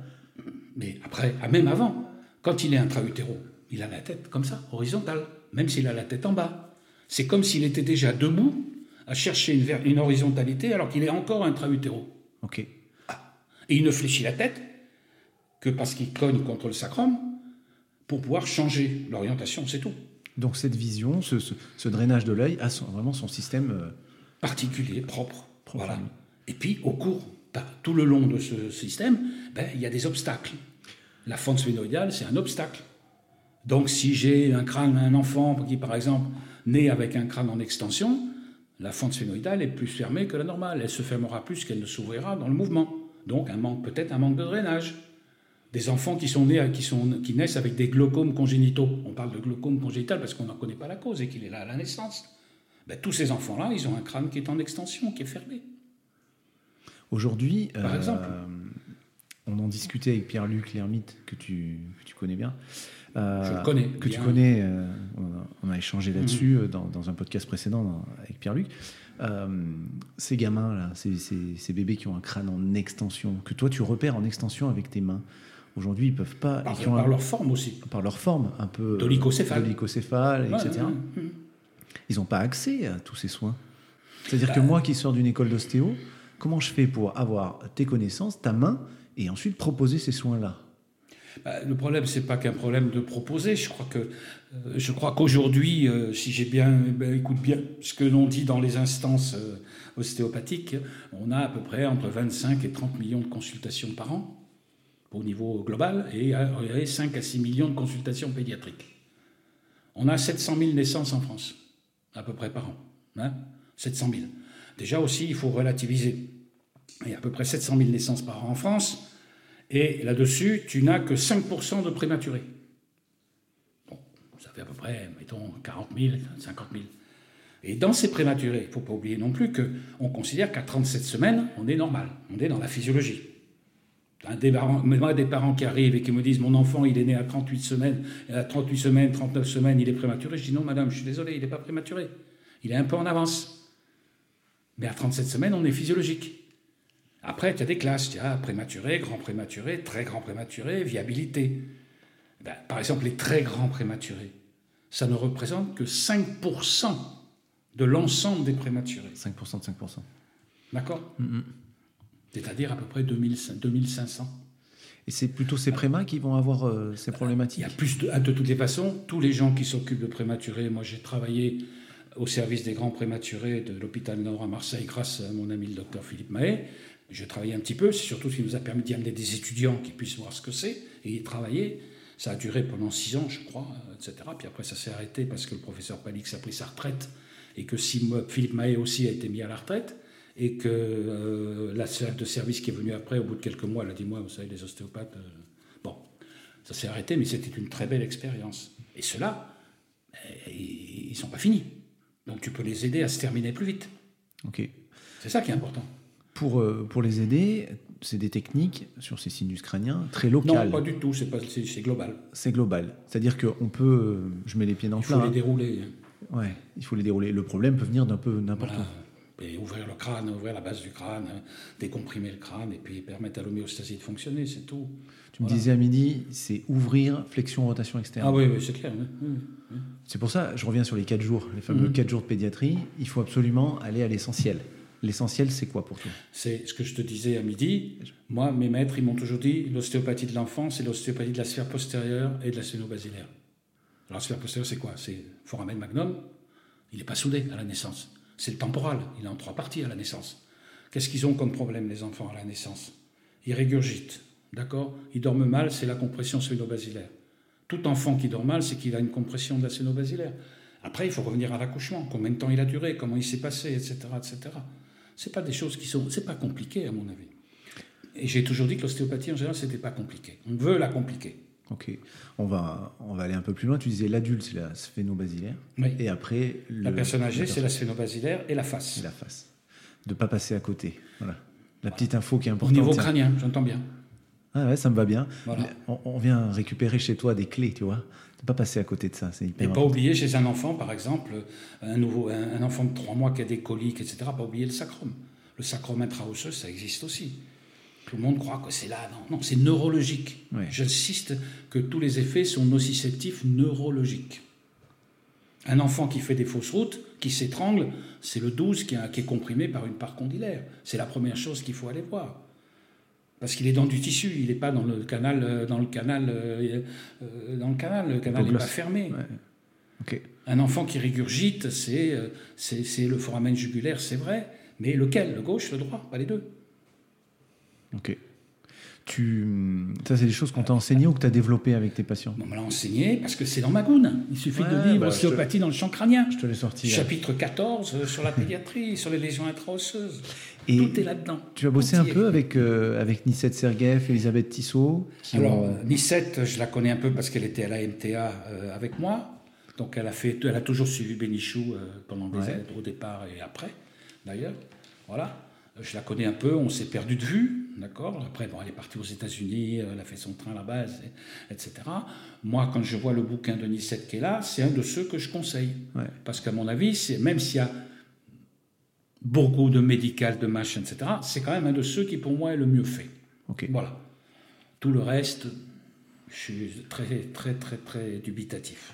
Mais après, ah, même avant, quand il est intra-utéro, il a la tête comme ça, horizontale, même s'il a la tête en bas. C'est comme s'il était déjà debout à chercher une, une horizontalité alors qu'il est encore intra-utéro. Ok. Ah. Et il ne fléchit la tête que parce qu'il cogne contre le sacrum pour pouvoir changer l'orientation, c'est tout. Donc cette vision, ce, drainage de l'œil a vraiment son système euh, particulier, propre. Voilà. Et puis au cours tout le long de ce système, ben, il y a des obstacles. La fente sphénoïdale, c'est un obstacle. Donc si j'ai un crâne, un enfant qui, par exemple, naît avec un crâne en extension, la fente sphénoïdale est plus fermée que la normale. Elle se fermera plus qu'elle ne s'ouvrira dans le mouvement. Donc un manque, peut-être un manque de drainage. Des enfants qui, sont nés, qui, sont, qui naissent avec des glaucomes congénitaux. On parle de glaucome congénital parce qu'on n'en connaît pas la cause et qu'il est là à la naissance. Ben, tous ces enfants-là, ils ont un crâne qui est en extension, qui est fermé. Aujourd'hui, par exemple, euh, on en discutait avec Pierre-Luc l'ermite que tu, que tu connais bien. Euh, Je connais. Que tu connais, euh, on, a, échangé là-dessus mhm. dans, un podcast précédent avec Pierre-Luc. ces gamins, là, ces, ces, bébés qui ont un crâne en extension, que toi tu repères en extension avec tes mains, aujourd'hui ils peuvent pas. Par, et qui ont par un- leur forme aussi. par leur forme un peu. Dolichocéphale, Ouais, etc. ouais, ouais. Ils n'ont pas accès à tous ces soins. C'est-à-dire que Bah. moi qui sors d'une école d'ostéo, comment je fais pour avoir tes connaissances, ta main, et ensuite proposer ces soins-là? Bah, le problème, c'est pas qu'un problème de proposer. Je crois que, euh, qu'aujourd'hui, euh, si j'ai bien, ben, écoute bien ce que l'on dit dans les instances euh, ostéopathiques, on a à peu près entre 25 et 30 millions de consultations par an au niveau global et, euh, et 5 à 6 millions de consultations pédiatriques. On a 700 000 naissances en France, à peu près par an. Hein 700 000. Déjà aussi, il faut relativiser. Il y a à peu près 700 000 naissances par an en France. Et là-dessus, tu n'as que 5% de prématurés. Bon, ça fait à peu près, mettons, 40 000, 50 000. Et dans ces prématurés, il ne faut pas oublier non plus qu'on considère qu'à 37 semaines, on est normal, on est dans la physiologie. Moi, des parents qui arrivent et qui me disent Mon enfant, il est né à 38 semaines, et à 38 semaines, 39 semaines, il est prématuré. Je dis Non, madame, je suis désolé, il n'est pas prématuré. Il est un peu en avance. Mais à 37 semaines, on est physiologique. Après, tu as des classes, tu as prématuré, grand prématuré, très grand prématuré, viabilité. Ben, par exemple, les très grands prématurés, ça ne représente que 5% de l'ensemble des prématurés. 5% de 5%. D'accord? C'est-à-dire à peu près 2000 2500. Et c'est plutôt ces prémas qui vont avoir euh, ces Il problématiques? y a plus de, de toutes les façons, tous les gens qui s'occupent de prématurés, moi j'ai travaillé au service des grands prématurés de l'hôpital Nord à Marseille grâce à mon ami le docteur Philippe Mahé. J'ai travaillé un petit peu, c'est surtout ce qui nous a permis d'y amener des étudiants qui puissent voir ce que c'est et y travailler. Ça a duré pendant six ans, je crois, etc. Puis après, ça s'est arrêté parce que le professeur Palix a pris sa retraite et que Philippe Mahé aussi a été mis à la retraite et que euh, la chef de service qui est venue après, au bout de quelques mois, elle a dit Moi, vous savez, les ostéopathes, euh, bon, ça s'est arrêté, mais c'était une très belle expérience. Et ceux-là, eh, ils ne sont pas finis. Donc tu peux les aider à se terminer plus vite. Ok. C'est ça qui est important. Pour, euh, pour les aider, c'est des techniques sur ces sinus crâniens très Non, locales. pas du tout, c'est pas- c'est c'est global. C'est global. C'est-à-dire qu'on peut. euh, je mets les pieds dans le Il faut plat. les hein. dérouler. Ouais, il faut les dérouler. Le problème peut venir d'un peu n'importe Voilà. Et ouvrir le crâne, ouvrir la base du crâne, hein, décomprimer le crâne et puis permettre à l'homéostasie de fonctionner, c'est tout. où. Tu me disais à midi, c'est ouvrir, flexion, rotation externe. Ah oui, oui c'est clair. oui, oui. C'est pour ça, je reviens sur les 4 jours, les fameux Mhm. 4 jours de pédiatrie. Il faut absolument aller à l'essentiel. L'essentiel, c'est quoi pour toi? C'est ce que je te disais à midi. Moi, mes maîtres, ils m'ont toujours dit l'ostéopathie de l'enfant, c'est l'ostéopathie de la sphère postérieure et de la sphéno-basilaire. Alors, la sphère postérieure, c'est quoi? C'est foramen magnum, il n'est pas soudé à la naissance. C'est le temporal, il est en trois parties à la naissance. Qu'est-ce qu'ils ont comme problème, les enfants, à la naissance? Ils régurgitent, d'accord? Ils dorment mal, c'est la compression sphéno-basilaire. Tout enfant qui dort mal, c'est qu'il a une compression de la sphéno-basilaire. Après, il faut revenir à l'accouchement, combien de temps il a duré, comment il s'est passé, etc., etc. C'est pas des choses qui sont, c'est pas compliqué à mon avis. Et j'ai toujours dit que l'ostéopathie en général c'était pas compliqué. On veut la compliquer. Ok. On va, on va aller un peu plus loin. Tu disais l'adulte, c'est la sphéno-basilaire. Oui. Et après, le- La personne âgée, c'est la sphéno-basilaire et la face. et la face. De pas passer à côté. Voilà. La petite info qui est Au importante. niveau tiens. crânien, j'entends bien. Ah ouais, ça me va bien. Voilà. On, on vient récupérer chez toi des clés, tu vois. Ne pas passer à côté de ça, c'est Et hyper pas important. oublier chez un enfant, par exemple, un, nouveau, un, un enfant de 3 mois qui a des coliques, etc., pas oublier le sacrum. Le sacrum intraosseux, ça existe aussi. Tout le monde croit que c'est là. Non, non c'est neurologique. Ouais. J'insiste que tous les effets sont nociceptifs neurologiques. Un enfant qui fait des fausses routes, qui s'étrangle, c'est le 12 qui, a- qui est comprimé par une part condylaire. C'est la première chose qu'il faut aller voir. Parce qu'il est dans du tissu, il n'est pas dans le canal, euh, dans le canal, euh, euh, dans le canal. Le canal n'est pas fermé. Ouais. Un enfant qui régurgite, c'est c'est le foramen jugulaire, c'est vrai, mais lequel? Le gauche, le droit? Pas les deux. Ok. Tu... Ça, c'est des choses qu'on t'a enseignées ou que tu as développées avec tes patients? On me l'a enseigné parce que c'est dans ma goune. Il suffit Ouais, de lire bah, ostéopathie dans le champ crânien. Je te l'ai sorti. Chapitre 14 euh, sur la pédiatrie, sur les lésions intraosseuses. Et Tout est là-dedans. Tu as bossé un peu avec, euh, avec Nicette Serguev, Elisabeth Tissot qui Alors, ont- Nicette, je la connais un peu parce qu'elle était à la MTA euh, avec moi. Donc, elle a, fait, elle a toujours suivi Bénichou euh, pendant des Ouais. années, au départ et après, d'ailleurs. Voilà. Je la connais un peu, on s'est perdu de vue, d'accord Après, bon, elle est partie aux États-Unis, elle a fait son train là-bas, et- etc. Moi, quand je vois le bouquin de Nicette qui est là, c'est un de ceux que je conseille. Ouais. Parce qu'à mon avis, c'est- même s'il y a beaucoup de médical, de machin, etc., c'est quand même un de ceux qui, pour moi, est le mieux fait. Voilà. Tout le reste, je suis très, très, très, très dubitatif.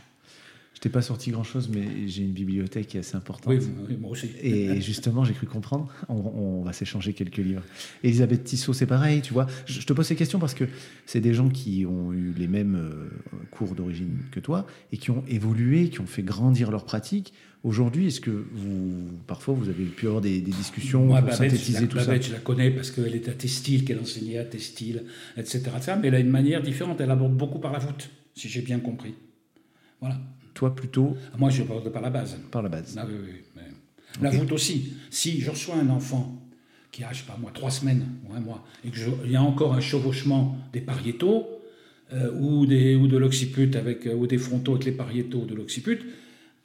Je t'ai pas sorti grand-chose, mais j'ai une bibliothèque qui est assez importante. Oui, moi aussi. Et justement, j'ai cru comprendre. On, va s'échanger quelques livres. Elisabeth Tissot, c'est pareil, tu vois. Je, te pose ces questions parce que c'est des gens qui ont eu les mêmes euh, cours d'origine que toi et qui ont évolué, qui ont fait grandir leur pratique. Aujourd'hui, est-ce que vous, parfois, vous avez pu avoir des, discussions Moi, pour synthétiser tout ça je la connais parce qu'elle est à Textile, qu'elle enseignait à Textile, etc., etc. Mais elle a une manière différente. Elle aborde beaucoup par la voûte, si j'ai bien compris. Voilà. Toi, plutôt Moi, je parle par la base. Par la base. Ah, oui, oui, La voûte aussi. Si je reçois un enfant qui a, je sais pas moi, trois semaines ou un mois, et qu'il y a encore un chevauchement des pariétaux, euh, ou, des, ou de l'occiput avec, euh, ou des frontaux avec les pariétaux de l'occiput,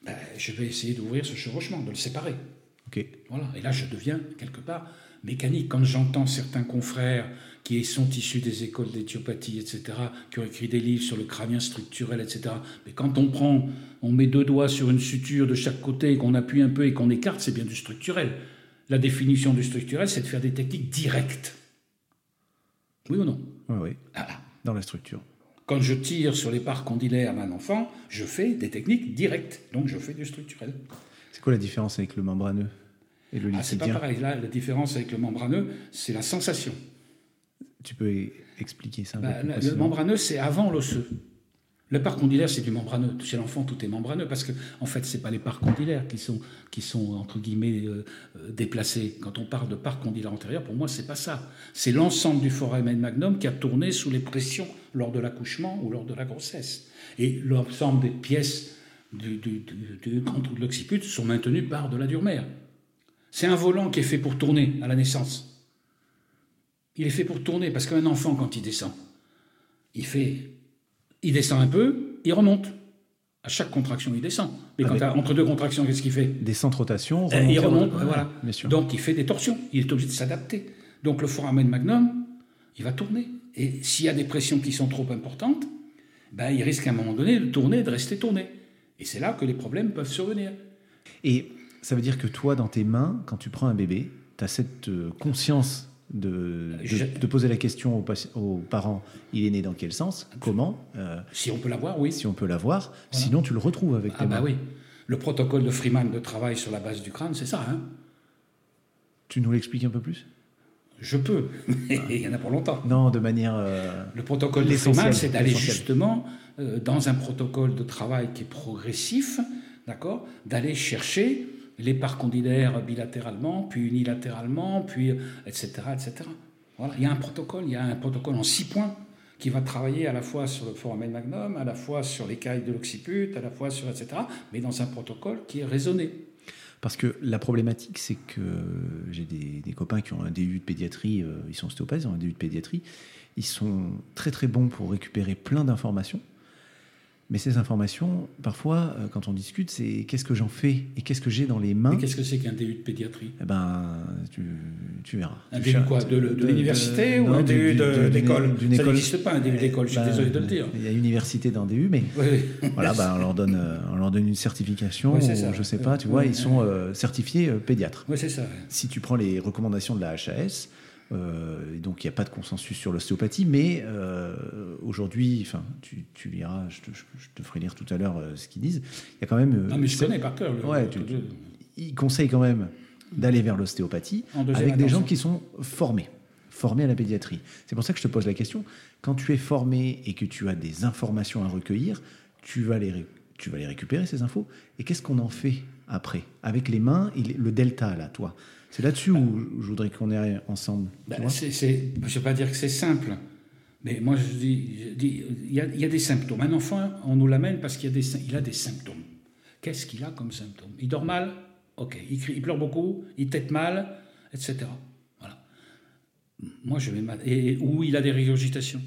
ben, je vais essayer d'ouvrir ce chevauchement, de le séparer. Ok. Voilà. Et là, je deviens quelque part mécanique. Quand j'entends certains confrères qui sont issus des écoles d'éthiopathie, etc., qui ont écrit des livres sur le crânien structurel, etc. Mais quand on prend, on met deux doigts sur une suture de chaque côté, qu'on appuie un peu et qu'on écarte, c'est bien du structurel. La définition du structurel, c'est de faire des techniques directes. Oui ou non? Oui, oui. Dans la structure. Quand je tire sur les parts condylaires d'un enfant, je fais des techniques directes. Donc je fais du structurel. C'est quoi la différence avec le membraneux et le ah, C'est pas pareil. Là, la différence avec le membraneux, c'est la sensation. Tu peux expliquer ça bah, Le membraneux, c'est avant l'osseux. Le parc condylaire, c'est du membraneux. Chez l'enfant, tout est membraneux parce que, en fait, c'est pas les parcs condylaires qui sont, entre guillemets euh, euh, déplacés. Quand on parle de parc condylaire antérieur, pour moi, c'est pas ça. C'est l'ensemble du foramen magnum qui a tourné sous les pressions lors de l'accouchement ou lors de la grossesse. Et l'ensemble des pièces du, de l'occiput sont maintenues par de la dure-mère. C'est un volant qui est fait pour tourner à la naissance. Il est fait pour tourner, parce qu'un enfant, quand il descend, il fait, il descend un peu, il remonte. À chaque contraction, il descend. Mais quand entre deux contractions, qu'est-ce qu'il fait? Des centres rotation. Eh, il remonte, voilà. Donc il fait des torsions. Il est obligé de s'adapter. Donc le foramen magnum, il va tourner. Et s'il y a des pressions qui sont trop importantes, ben, il risque à un moment donné de tourner, de rester tourné. Et c'est là que les problèmes peuvent survenir. Et ça veut dire que toi, dans tes mains, quand tu prends un bébé, tu as cette euh, conscience de, de, poser la question aux, parents, il est né dans quel sens Comment euh, Si on peut l'avoir, oui. Si on peut l'avoir. Sinon, tu le retrouves avec ah bah oui. Le protocole de Freeman de travail sur la base du crâne, c'est ça. Hein tu nous l'expliques un peu plus? Je peux, mais il y en a pour longtemps. Non, de manière. Euh, le protocole de Freeman, c'est d'aller justement euh, dans un protocole de travail qui est progressif, d'accord D'aller chercher les parts condylaires bilatéralement, puis unilatéralement, puis etc., etc. Voilà. Il y a un protocole, il y a un protocole en six points qui va travailler à la fois sur le foramen magnum, à la fois sur l'écaille de l'occiput, à la fois sur etc., mais dans un protocole qui est raisonné. Parce que la problématique, c'est que j'ai des, copains qui ont un DU de pédiatrie, euh, ils sont ostéopathes, ils ont un DU de pédiatrie, ils sont très très bons pour récupérer plein d'informations, mais ces informations, parfois, euh, quand on discute, c'est qu'est-ce que j'en fais et qu'est-ce que j'ai dans les mains. Qu'est-ce que c'est qu'un DU de pédiatrie? Eh ben, tu, tu verras. Un DU quoi? De, l'université ou un DU d'école? Ça n'existe pas un DU d'école, je suis ben, désolé de le dire. Il y a université dans DU, mais voilà, ben, on, leur donne, euh, on leur donne une certification, ou, ça. je sais pas, tu vois, ils sont euh, certifiés pédiatres. Oui, c'est ça. Si tu prends les recommandations de la HAS, euh, donc il n'y a pas de consensus sur l'ostéopathie, mais euh, aujourd'hui, enfin, tu, tu, liras, je te, ferai lire tout à l'heure euh, ce qu'ils disent. Il y a quand même. non, mais je connais par cœur. ouais, ils conseillent quand même d'aller vers l'ostéopathie avec des gens qui sont formés, formés à la pédiatrie. C'est pour ça que je te pose la question. Quand tu es formé et que tu as des informations à recueillir, tu vas les, tu vas les récupérer ces infos. Et qu'est-ce qu'on en fait après? Avec les mains, et le delta là, toi? C'est là-dessus où je voudrais qu'on ait ensemble. Ben, je ne vais pas dire que c'est simple, mais moi je dis, il y, a, des symptômes. Un enfant, on nous l'amène parce qu'il a des, a des symptômes. Qu'est-ce qu'il a comme symptômes Il dort mal? Ok. Il, crie, il pleure beaucoup? Il tête mal? Etc. Voilà. Moi, je vais mal. Et, où il a des régurgitations?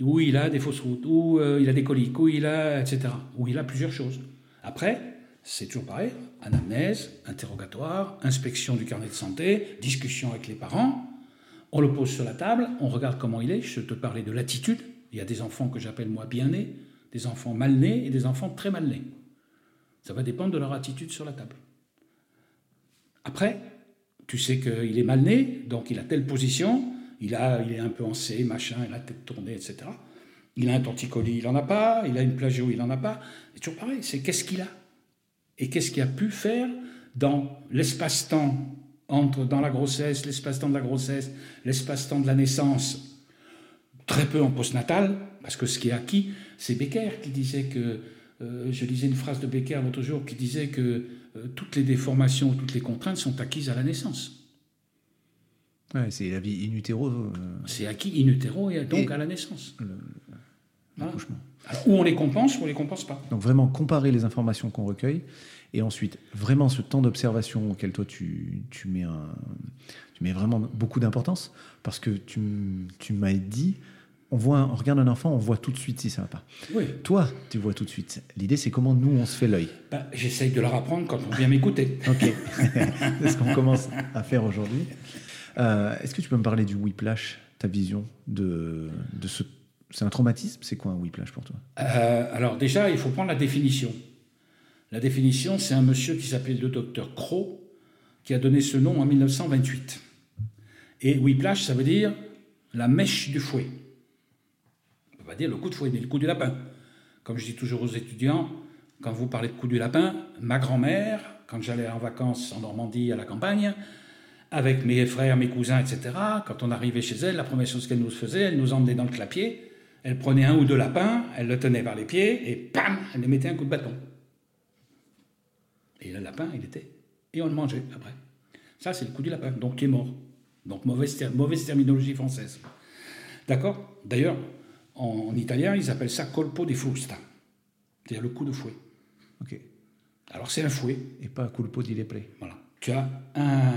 Où il a des fausses routes? Où euh, il a des coliques? Où il a. etc. Où il a plusieurs choses. Après, c'est toujours pareil, anamnèse, interrogatoire, inspection du carnet de santé, discussion avec les parents. On le pose sur la table, on regarde comment il est. Je te parlais de l'attitude. Il y a des enfants que j'appelle moi bien nés, des enfants mal nés et des enfants très mal nés. Ça va dépendre de leur attitude sur la table. Après, tu sais qu'il est mal né, donc il a telle position, il, a, il est un peu en C, machin, il a la tête tournée, etc. Il a un torticolis, il n'en a pas. Il a une plagio, il n'en a pas. C'est toujours pareil, c'est qu'est-ce qu'il a? Et qu'est-ce qu'il a pu faire dans l'espace-temps entre dans la grossesse, l'espace-temps de la grossesse, l'espace-temps de la naissance, très peu en postnatal, parce que ce qui est acquis, c'est Becker qui disait que, euh, je lisais une phrase de Becker l'autre jour qui disait que euh, toutes les déformations, toutes les contraintes sont acquises à la naissance. Ouais, c'est la vie in utero. euh, C'est acquis in utero et donc Et- à la naissance. le-. L'accouchement. Ou on les compense ou on les compense pas. Donc vraiment comparer les informations qu'on recueille et ensuite vraiment ce temps d'observation auquel toi tu, tu mets, un, tu mets vraiment beaucoup d'importance parce que tu, m'as dit on, voit on regarde un enfant, on voit tout de suite si ça va pas. Oui. Toi, tu vois tout de suite. L'idée c'est comment nous on se fait l'œil. Ben, J'essaye de leur apprendre quand on vient m'écouter. Ok, c'est ce qu'on commence à faire aujourd'hui. Euh, Est-ce que tu peux me parler du whiplash, ta vision de, de ce... C'est un traumatisme C'est quoi un whiplash pour toi? Euh, alors déjà, il faut prendre la définition. La définition, c'est un monsieur qui s'appelait le docteur Crow, qui a donné ce nom en 1928. Et whiplash, ça veut dire la mèche du fouet. On va dire le coup de fouet, mais le coup du lapin. Comme je dis toujours aux étudiants, quand vous parlez de coup du lapin, ma grand-mère, quand j'allais en vacances en Normandie à la campagne, avec mes frères, mes cousins, etc., quand on arrivait chez elle, la première chose qu'elle nous faisait, elle nous emmenait dans le clapier, elle prenait un ou deux lapins, elle le tenait par les pieds, et pam, elle lui mettait un coup de bâton. Et le lapin, il était. Et on le mangeait après. Ça, c'est le coup du lapin, donc qui est mort. Donc mauvaise, ter- mauvaise terminologie française. D'accord? D'ailleurs, en, en italien, ils appellent ça colpo di frusta, c'est-à-dire le coup de fouet. Ok. Alors c'est un fouet, Et pas culpo di lepre. voilà. Tu as un,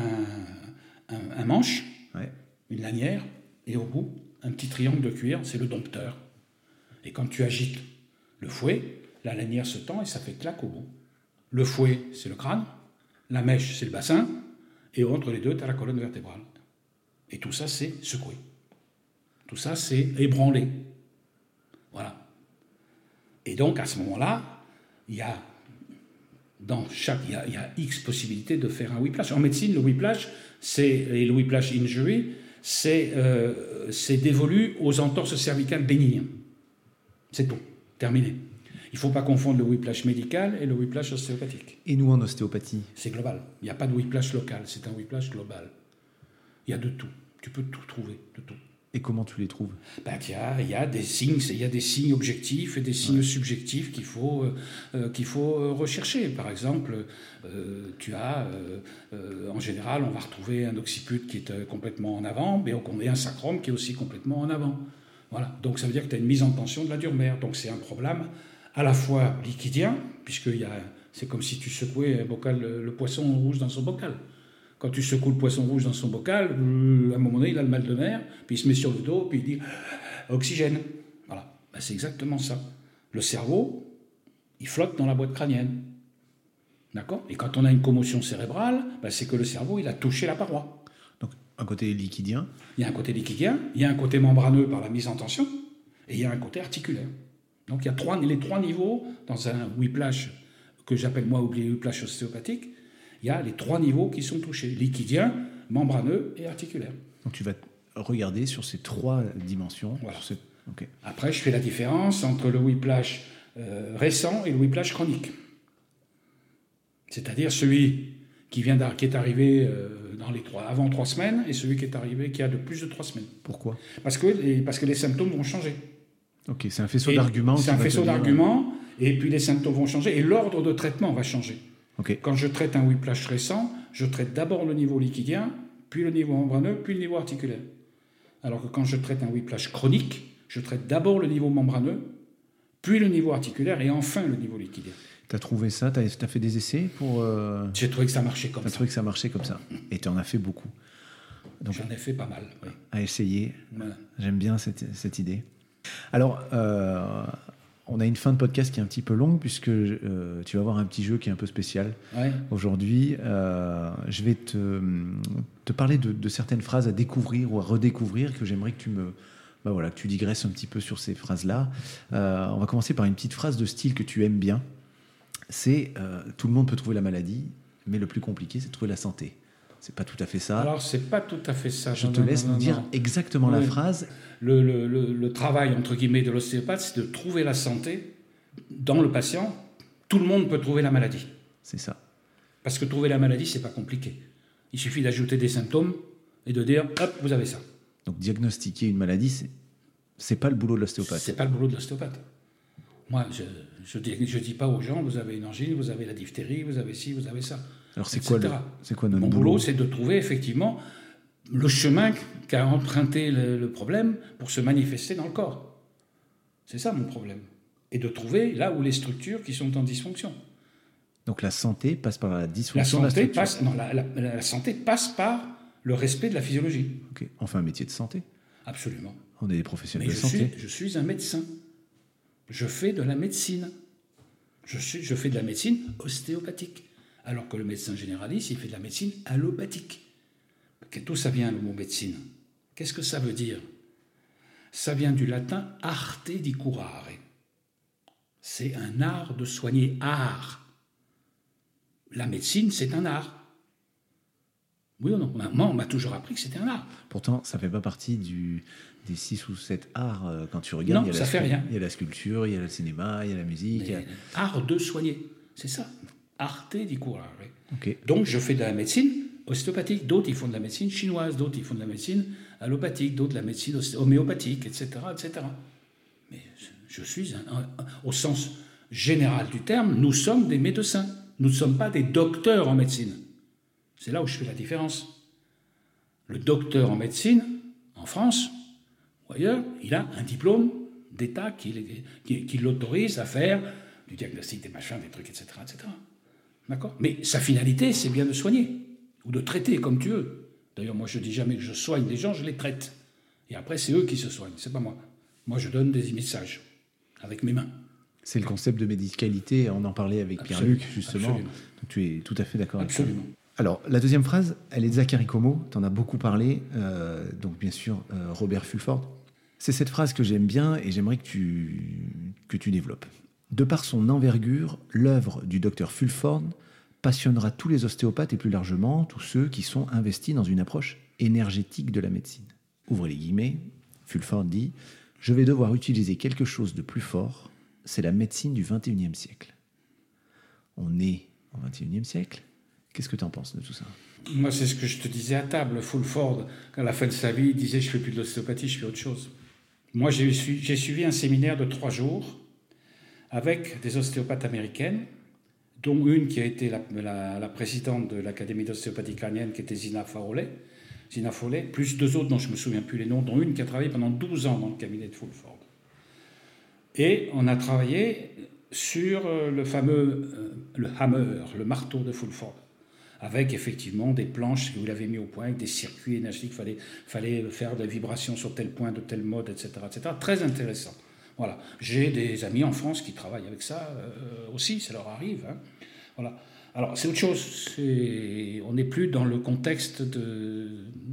un- un manche, Ouais. une lanière, et au bout, un petit triangle de cuir, c'est le dompteur. Et quand tu agites le fouet, la lanière se tend et ça fait claque au bout. Le fouet, c'est le crâne, la mèche, c'est le bassin, et entre les deux, tu as la colonne vertébrale. Et tout ça, c'est secoué. Tout ça, c'est ébranlé. Voilà. Et donc, à ce moment-là, il y a dans chaque, il y, a, X possibilités de faire un whiplash. En médecine, le whiplash, c'est, le whiplash injury, c'est, euh, c'est dévolu aux entorses cervicales bénignes. C'est tout, terminé. Il ne faut pas confondre le whiplash médical et le whiplash ostéopathique. Et nous en ostéopathie C'est global. Il n'y a pas de whiplash local, c'est un whiplash global. Il y a de tout. Tu peux tout trouver, de tout. Et comment tu les trouves? Ben, il y a, il y a des signes, il y a des signes objectifs et des signes subjectifs qu'il faut, euh, euh, qu'il faut euh, rechercher. Par exemple, euh, tu as, euh, en général, on va retrouver un occiput qui est complètement en avant, mais on a un sacrum qui est aussi complètement en avant. Voilà. Donc ça veut dire que tu as une mise en tension de la dure-mère. Donc c'est un problème à la fois liquidien, puisque c'est comme si tu secouais un bocal, le, le poisson rouge dans son bocal. Quand tu secoues le poisson rouge dans son bocal, euh, à un moment donné, il a le mal de mer, puis il se met sur le dos, puis il dit oxygène. Voilà, Ben, c'est exactement ça. Le cerveau, il flotte dans la boîte crânienne. D'accord? Et quand on a une commotion cérébrale, ben, c'est que le cerveau, il a touché la paroi. Donc un côté liquidien, Il y a un côté liquidien, il y a un côté membraneux par la mise en tension, et il y a un côté articulaire. Donc il y a trois, les trois niveaux dans un whiplash que j'appelle moi whiplash ostéopathique. Il y a les trois niveaux qui sont touchés liquidien, membraneux et articulaire. donc tu vas regarder sur ces trois dimensions. Voilà. ces-. Après, je fais la différence entre le whiplash euh, récent et le whiplash chronique. C'est-à-dire celui qui, vient qui est arrivé euh, dans les trois, avant trois semaines et celui qui est arrivé qui a de plus de trois semaines. Pourquoi? Parce que, les, parce que les symptômes vont changer. Ok, c'est un faisceau d'arguments. C'est un faisceau d'arguments, et puis les symptômes vont changer, et l'ordre de traitement va changer. Quand je traite un whiplash récent, je traite d'abord le niveau liquidien, puis le niveau membraneux, puis le niveau articulaire. Alors que quand je traite un whiplash chronique, je traite d'abord le niveau membraneux, puis le niveau articulaire, et enfin le niveau liquidien. Tu as trouvé ça? Tu as, fait des essais pour. Euh... J'ai trouvé que ça marchait comme as ça. trouvé que ça marchait comme ça. Et tu en as fait beaucoup. J'en ai fait pas mal. oui. à essayer. Voilà. J'aime bien cette, cette idée. Alors, euh, on a une fin de podcast qui est un petit peu longue, puisque euh, tu vas avoir un petit jeu qui est un peu spécial. Ouais. Aujourd'hui, euh, je vais te, te parler de, de certaines phrases à découvrir ou à redécouvrir que j'aimerais que tu me. Bah voilà, que tu digresses un petit peu sur ces phrases-là. Euh, on va commencer par une petite phrase de style que tu aimes bien. C'est Tout le monde peut trouver la maladie, mais le plus compliqué, c'est de trouver la santé. C'est pas tout à fait ça. Alors, c'est pas tout à fait ça. Je Non, te non, laisse non, nous dire exactement la phrase. Le, le- le- le travail, entre guillemets, de l'ostéopathe, c'est de trouver la santé dans le patient. Tout le monde peut trouver la maladie. C'est ça. Parce que trouver la maladie, c'est pas compliqué. Il suffit d'ajouter des symptômes et de dire, hop, vous avez ça. Donc diagnostiquer une maladie, c'est c'est pas le boulot de l'ostéopathe. C'est pas le boulot de l'ostéopathe. Moi, je dis, je dis pas aux gens, vous avez une angine, vous avez la diphtérie, vous avez ci, vous avez ça. Alors c'est quoi, le, quoi notre Mon boulot boulot, c'est de trouver effectivement le chemin qu'a emprunté le, le problème pour se manifester dans le corps. C'est ça mon problème. Et de trouver là où les structures qui sont en dysfonction. Donc la santé passe par la La dysfonction de la santé, structure. passe, non, la, la- la santé passe par le respect de la physiologie. Ok. On fait un métier de santé. Absolument. On est des professionnels Mais de je suis, santé. je suis un médecin. Je fais de la médecine. Je, suis, je fais de la médecine ostéopathique. Alors que le médecin généraliste, il fait de la médecine allopathique. Que- D'où ça vient le mot médecine? Qu'est-ce que ça veut dire? Ça vient du latin arte di curare. C'est un art de soigner. Art. La médecine, c'est un art. Oui ou non Moi, on m'a toujours appris que c'était un art. Pourtant, ça fait pas partie du, des six ou sept arts. euh, Quand tu regardes, Non, il y a ça la fait rien. Il y a la sculpture, il y a le cinéma, il y a la musique. a- art de soigner, c'est ça. Arte di curare. Ok. Donc je fais de la médecine ostéopathique, d'autres ils font de la médecine chinoise, d'autres ils font de la médecine allopathique, d'autres de la médecine homéopathique, etc. etc. Mais je suis, un- un- au sens général du terme, nous sommes des médecins. Nous ne sommes pas des docteurs en médecine. C'est là où je fais la différence. Le docteur en médecine, en France ou ailleurs, il a un diplôme d'État qui- qui l'autorise à faire du diagnostic des machins, des trucs, etc. etc. D'accord? Mais sa finalité, c'est bien de soigner, ou de traiter, comme tu veux. D'ailleurs, moi, je dis jamais que je soigne les gens, je les traite. Et après, c'est eux qui se soignent, c'est pas moi. Moi, je donne des messages, avec mes mains. C'est le concept de médicalité. On en parlait avec Pierre-Luc, justement. absolument. Donc, tu es tout à fait d'accord avec ça. Absolument. Alors, la deuxième phrase, elle est de Zachary Como. Tu en as beaucoup parlé. euh, donc, bien sûr, euh, Robert Fulford. C'est cette phrase que j'aime bien et j'aimerais que tu, que tu développes. De par son envergure, l'œuvre du docteur Fulford passionnera tous les ostéopathes et plus largement tous ceux qui sont investis dans une approche énergétique de la médecine. Ouvrez les guillemets, Fulford dit Je vais devoir utiliser quelque chose de plus fort, c'est la médecine du 21e siècle. On est au 21e siècle. Qu'est-ce que tu en penses de tout ça? Moi, c'est ce que je te disais à table. Fulford, à la fin de sa vie, il disait Je fais plus de l'ostéopathie, je fais autre chose. Moi, j'ai su- j'ai suivi un séminaire de trois jours avec des ostéopathes américaines, dont une qui a été la, présidente de l'Académie d'ostéopathie crânienne, qui était Zina Foley, Zina Foley, plus deux autres dont je ne me souviens plus les noms, dont une qui a travaillé pendant 12 ans dans le cabinet de Fulford. Et on a travaillé sur euh, le fameux euh, le hammer, le marteau de Fulford avec effectivement des planches que vous l'avez mis au point, avec des circuits énergétiques, il fallait, fallait faire des vibrations sur tel point, de tel mode, etc. etc. Très intéressant. Voilà. J'ai des amis en France qui travaillent avec ça euh, aussi, ça leur arrive. hein. Voilà. Alors, c'est autre chose. On n'est plus dans le contexte de,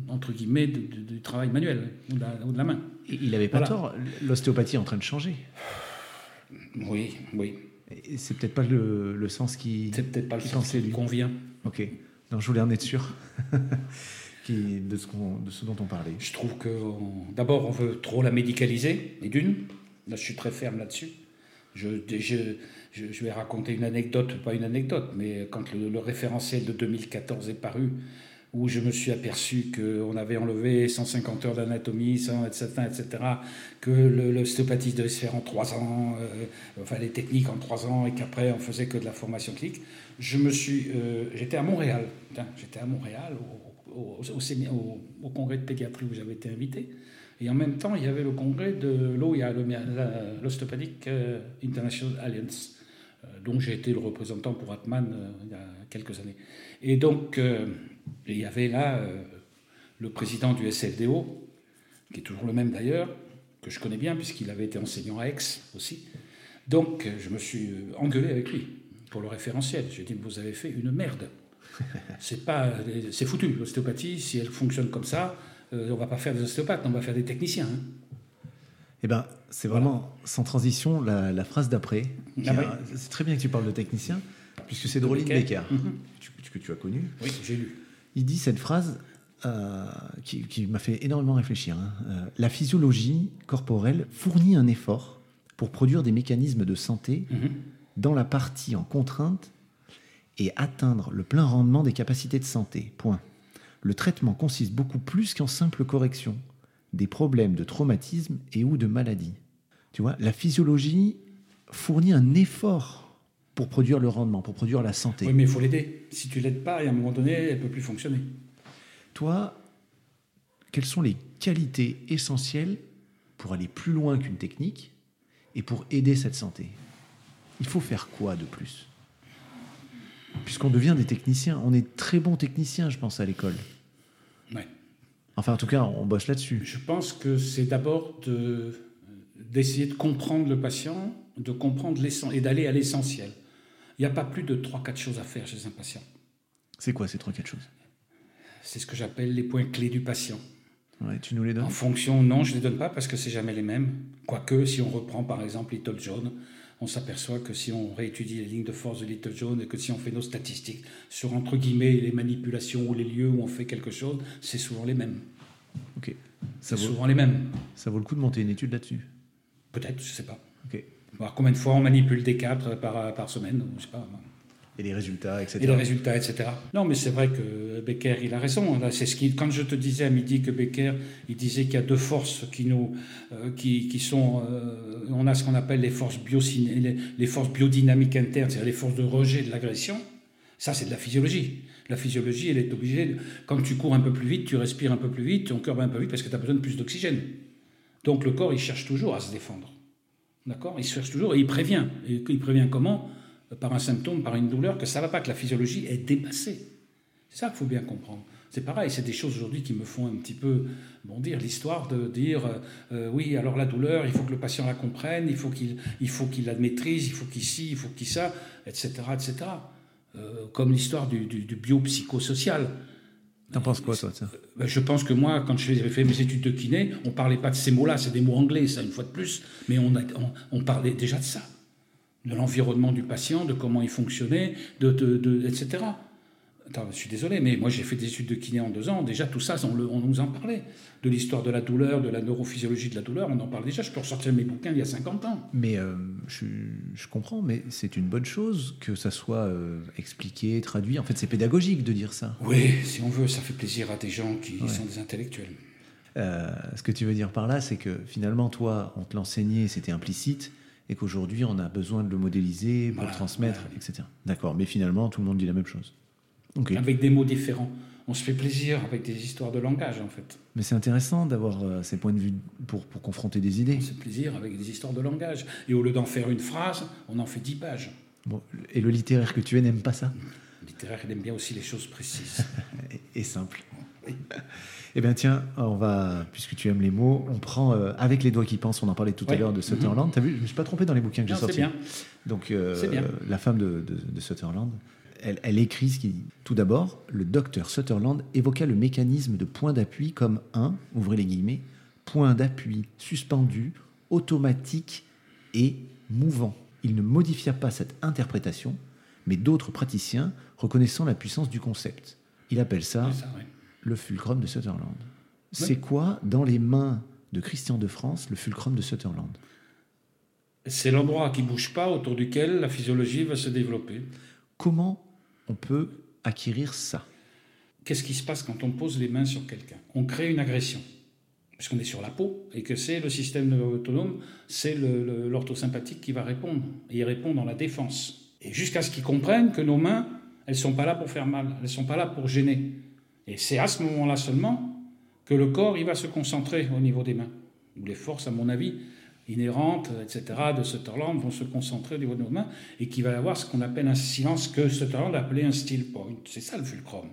entre guillemets, de- de- du travail manuel ou de la, ou de la main. Et Il n'avait pas Voilà. tort, l'ostéopathie est en train de changer. Oui, oui. C'est peut-être pas le, le sens qui. C'est peut-être pas le sens qui lui. convient. Ok. Donc je voulais en être sûr qui- de, ce qu'on- de ce dont on parlait. Je trouve que d'abord on veut trop la médicaliser, et d'une, je suis très ferme là-dessus. Je, vais raconter une anecdote, pas une anecdote, mais quand le, référentiel de 2014 est paru, où je me suis aperçu qu'on avait enlevé 150 heures d'anatomie, 100, etc., etc., que l'ostéopathie devait se faire en trois ans, euh, enfin les techniques en trois ans, et qu'après on faisait que de la formation clinique. Je euh, j'étais à Montréal, j'étais à Montréal au congrès de pédiatrie où j'avais été invité, et en même temps il y avait le congrès de l'OIA, l'Osteopathic euh, International Alliance, euh, dont j'ai été le représentant pour Atman euh, il y a quelques années. Et donc, il y avait là le président du SFDO, qui est toujours le même d'ailleurs, que je connais bien puisqu'il avait été enseignant à Aix aussi. Donc, je me suis engueulé avec lui pour le référentiel. J'ai dit, vous avez fait une merde. C'est foutu. L'ostéopathie, si elle fonctionne comme ça, on va pas faire des ostéopathes, on va faire des techniciens. hein. Eh ben, c'est vraiment sans transition la, la phrase d'après. Ah oui. C'est très bien que tu parles de technicien, puisque c'est de Roline Becker. Mhm. tu- que tu as connu. Oui, j'ai lu. Il dit cette phrase euh, qui, qui m'a fait énormément réfléchir. hein. Euh, la physiologie corporelle fournit un effort pour produire des mécanismes de santé Mhm. dans la partie en contrainte et atteindre le plein rendement des capacités de santé. Point. Le traitement consiste beaucoup plus qu'en simple correction des problèmes de traumatisme et ou de maladie. Tu vois, la physiologie fournit un effort pour produire le rendement, pour produire la santé. Oui, mais il faut l'aider. Si tu l'aides pas, à un moment donné, elle peut plus fonctionner. Toi, quelles sont les qualités essentielles pour aller plus loin qu'une technique et pour aider cette santé? Il faut faire quoi de plus? Puisqu'on devient des techniciens, on est très bons techniciens, je pense, à l'école. Ouais. Enfin, en tout cas, on bosse là-dessus. Je pense que c'est d'abord de- d'essayer de comprendre le patient, de comprendre l'essentiel et d'aller à l'essentiel. Il n'y a pas plus de 3-4 choses à faire chez un patient. C'est quoi ces trois, quatre choses? C'est ce que j'appelle les points clés du patient. ouais, Tu nous les donnes? En fonction, non, je ne les donne pas parce que c'est jamais les mêmes. Quoique, si on reprend par exemple Little John, on s'aperçoit que si on réétudie les lignes de force de Little John et que si on fait nos statistiques sur entre guillemets les manipulations ou les lieux où on fait quelque chose, c'est souvent les mêmes. Ok. C'est Ça vaut, souvent les mêmes. ça vaut le coup de monter une étude là-dessus? Peut-être, je sais pas. Ok. Voir combien de fois on manipule des cadres par, par semaine, je sais pas. Et les résultats, etc. Et les résultats, etc. Non, mais c'est vrai que Becker, il a raison. Là, c'est ce qui, quand je te disais à midi que Becker, il disait qu'il y a deux forces qui nous, euh, qui, qui sont, euh, on a ce qu'on appelle les forces biociné- les, les forces biodynamiques internes, c'est-à-dire les forces de rejet de l'agression. Ça, c'est de la physiologie. La physiologie, elle est obligée. quand tu cours un peu plus vite, tu respires un peu plus vite, ton cœur bat un peu vite parce que tu as besoin de plus d'oxygène. Donc le corps, il cherche toujours à se défendre. D'accord? Il cherche toujours et il prévient. Et il prévient comment? Par un symptôme, par une douleur, que ça ne va pas, que la physiologie est dépassée. C'est ça qu'il faut bien comprendre. C'est pareil, c'est des choses aujourd'hui qui me font un petit peu bondir. L'histoire de dire euh, oui, alors la douleur, il faut que le patient la comprenne, il faut qu'il il faut qu'il la maîtrise, il faut qu'il ci, il faut qu'il ça, etc. etc. Euh, comme l'histoire du, du, du biopsychosocial. T'en penses quoi, toi, ça Ben, Je pense que moi, quand j'ai fait mes études de kiné, on parlait pas de ces mots-là, c'est des mots anglais, ça, une fois de plus, mais on, a- on, on parlait déjà de ça, de l'environnement du patient, de comment il fonctionnait, de, de- de- etc. Attends, je suis désolé, mais moi j'ai fait des études de kiné en deux ans, déjà tout ça, on, le- on nous en parlait. De l'histoire de la douleur, de la neurophysiologie de la douleur, on en parle déjà. Je peux ressortir mes bouquins il y a 50 ans. Mais euh, je, je comprends, mais c'est une bonne chose que ça soit euh, expliqué, traduit. En fait, c'est pédagogique de dire ça. Oui, si on veut, ça fait plaisir à des gens qui Ouais. sont des intellectuels. Euh, ce que tu veux dire par là, c'est que finalement, toi, on te l'enseignait, c'était implicite, et qu'aujourd'hui, on a besoin de le modéliser pour Voilà, le transmettre, voilà. etc. D'accord, mais finalement, tout le monde dit la même chose. Avec des mots différents. On se fait plaisir avec des histoires de langage, en fait. Mais c'est intéressant d'avoir euh, ces points de vue pour, pour confronter des idées. On se fait plaisir avec des histoires de langage. Et au lieu d'en faire une phrase, on en fait dix pages. Bon, et le littéraire que tu es n'aime pas ça? Le littéraire, il aime bien aussi les choses précises. et, et simple. Eh bien tiens, on va, puisque tu aimes les mots, on prend euh, avec les doigts qui pensent, on en parlait tout à l'heure de Sutherland. T'as vu, je me suis pas trompé dans les bouquins que j'ai sortis. bien. Donc, euh, bien. la femme de, de- de Sutherland, elle, elle écrit ce qui dit. Tout d'abord, le docteur Sutherland évoqua le mécanisme de point d'appui comme un, ouvrez les guillemets, point d'appui suspendu, automatique et mouvant. Il ne modifia pas cette interprétation, mais d'autres praticiens reconnaissant la puissance du concept. Il appelle ça ça. Le fulcrum de Sutherland. C'est quoi, dans les mains de Christian de France, le fulcrum de Sutherland? C'est l'endroit qui bouge pas autour duquel la physiologie va se développer. Comment on peut acquérir ça? Qu'est-ce qui se passe quand on pose les mains sur quelqu'un? On crée une agression. Parce qu'on est sur la peau et que c'est le système autonome, c'est l'orthosympathique qui va répondre. Et il répond dans la défense. Et jusqu'à ce qu'ils comprennent que nos mains, elles sont pas là pour faire mal, elles sont pas là pour gêner. Et c'est à ce moment-là seulement que le corps il va se concentrer au niveau des mains. Où les forces, à mon avis, inhérentes, etc., de Sutherland vont se concentrer au niveau de nos mains et qu'il va y avoir ce qu'on appelle un silence que Sutherland appelait un still point. C'est ça le fulcrum.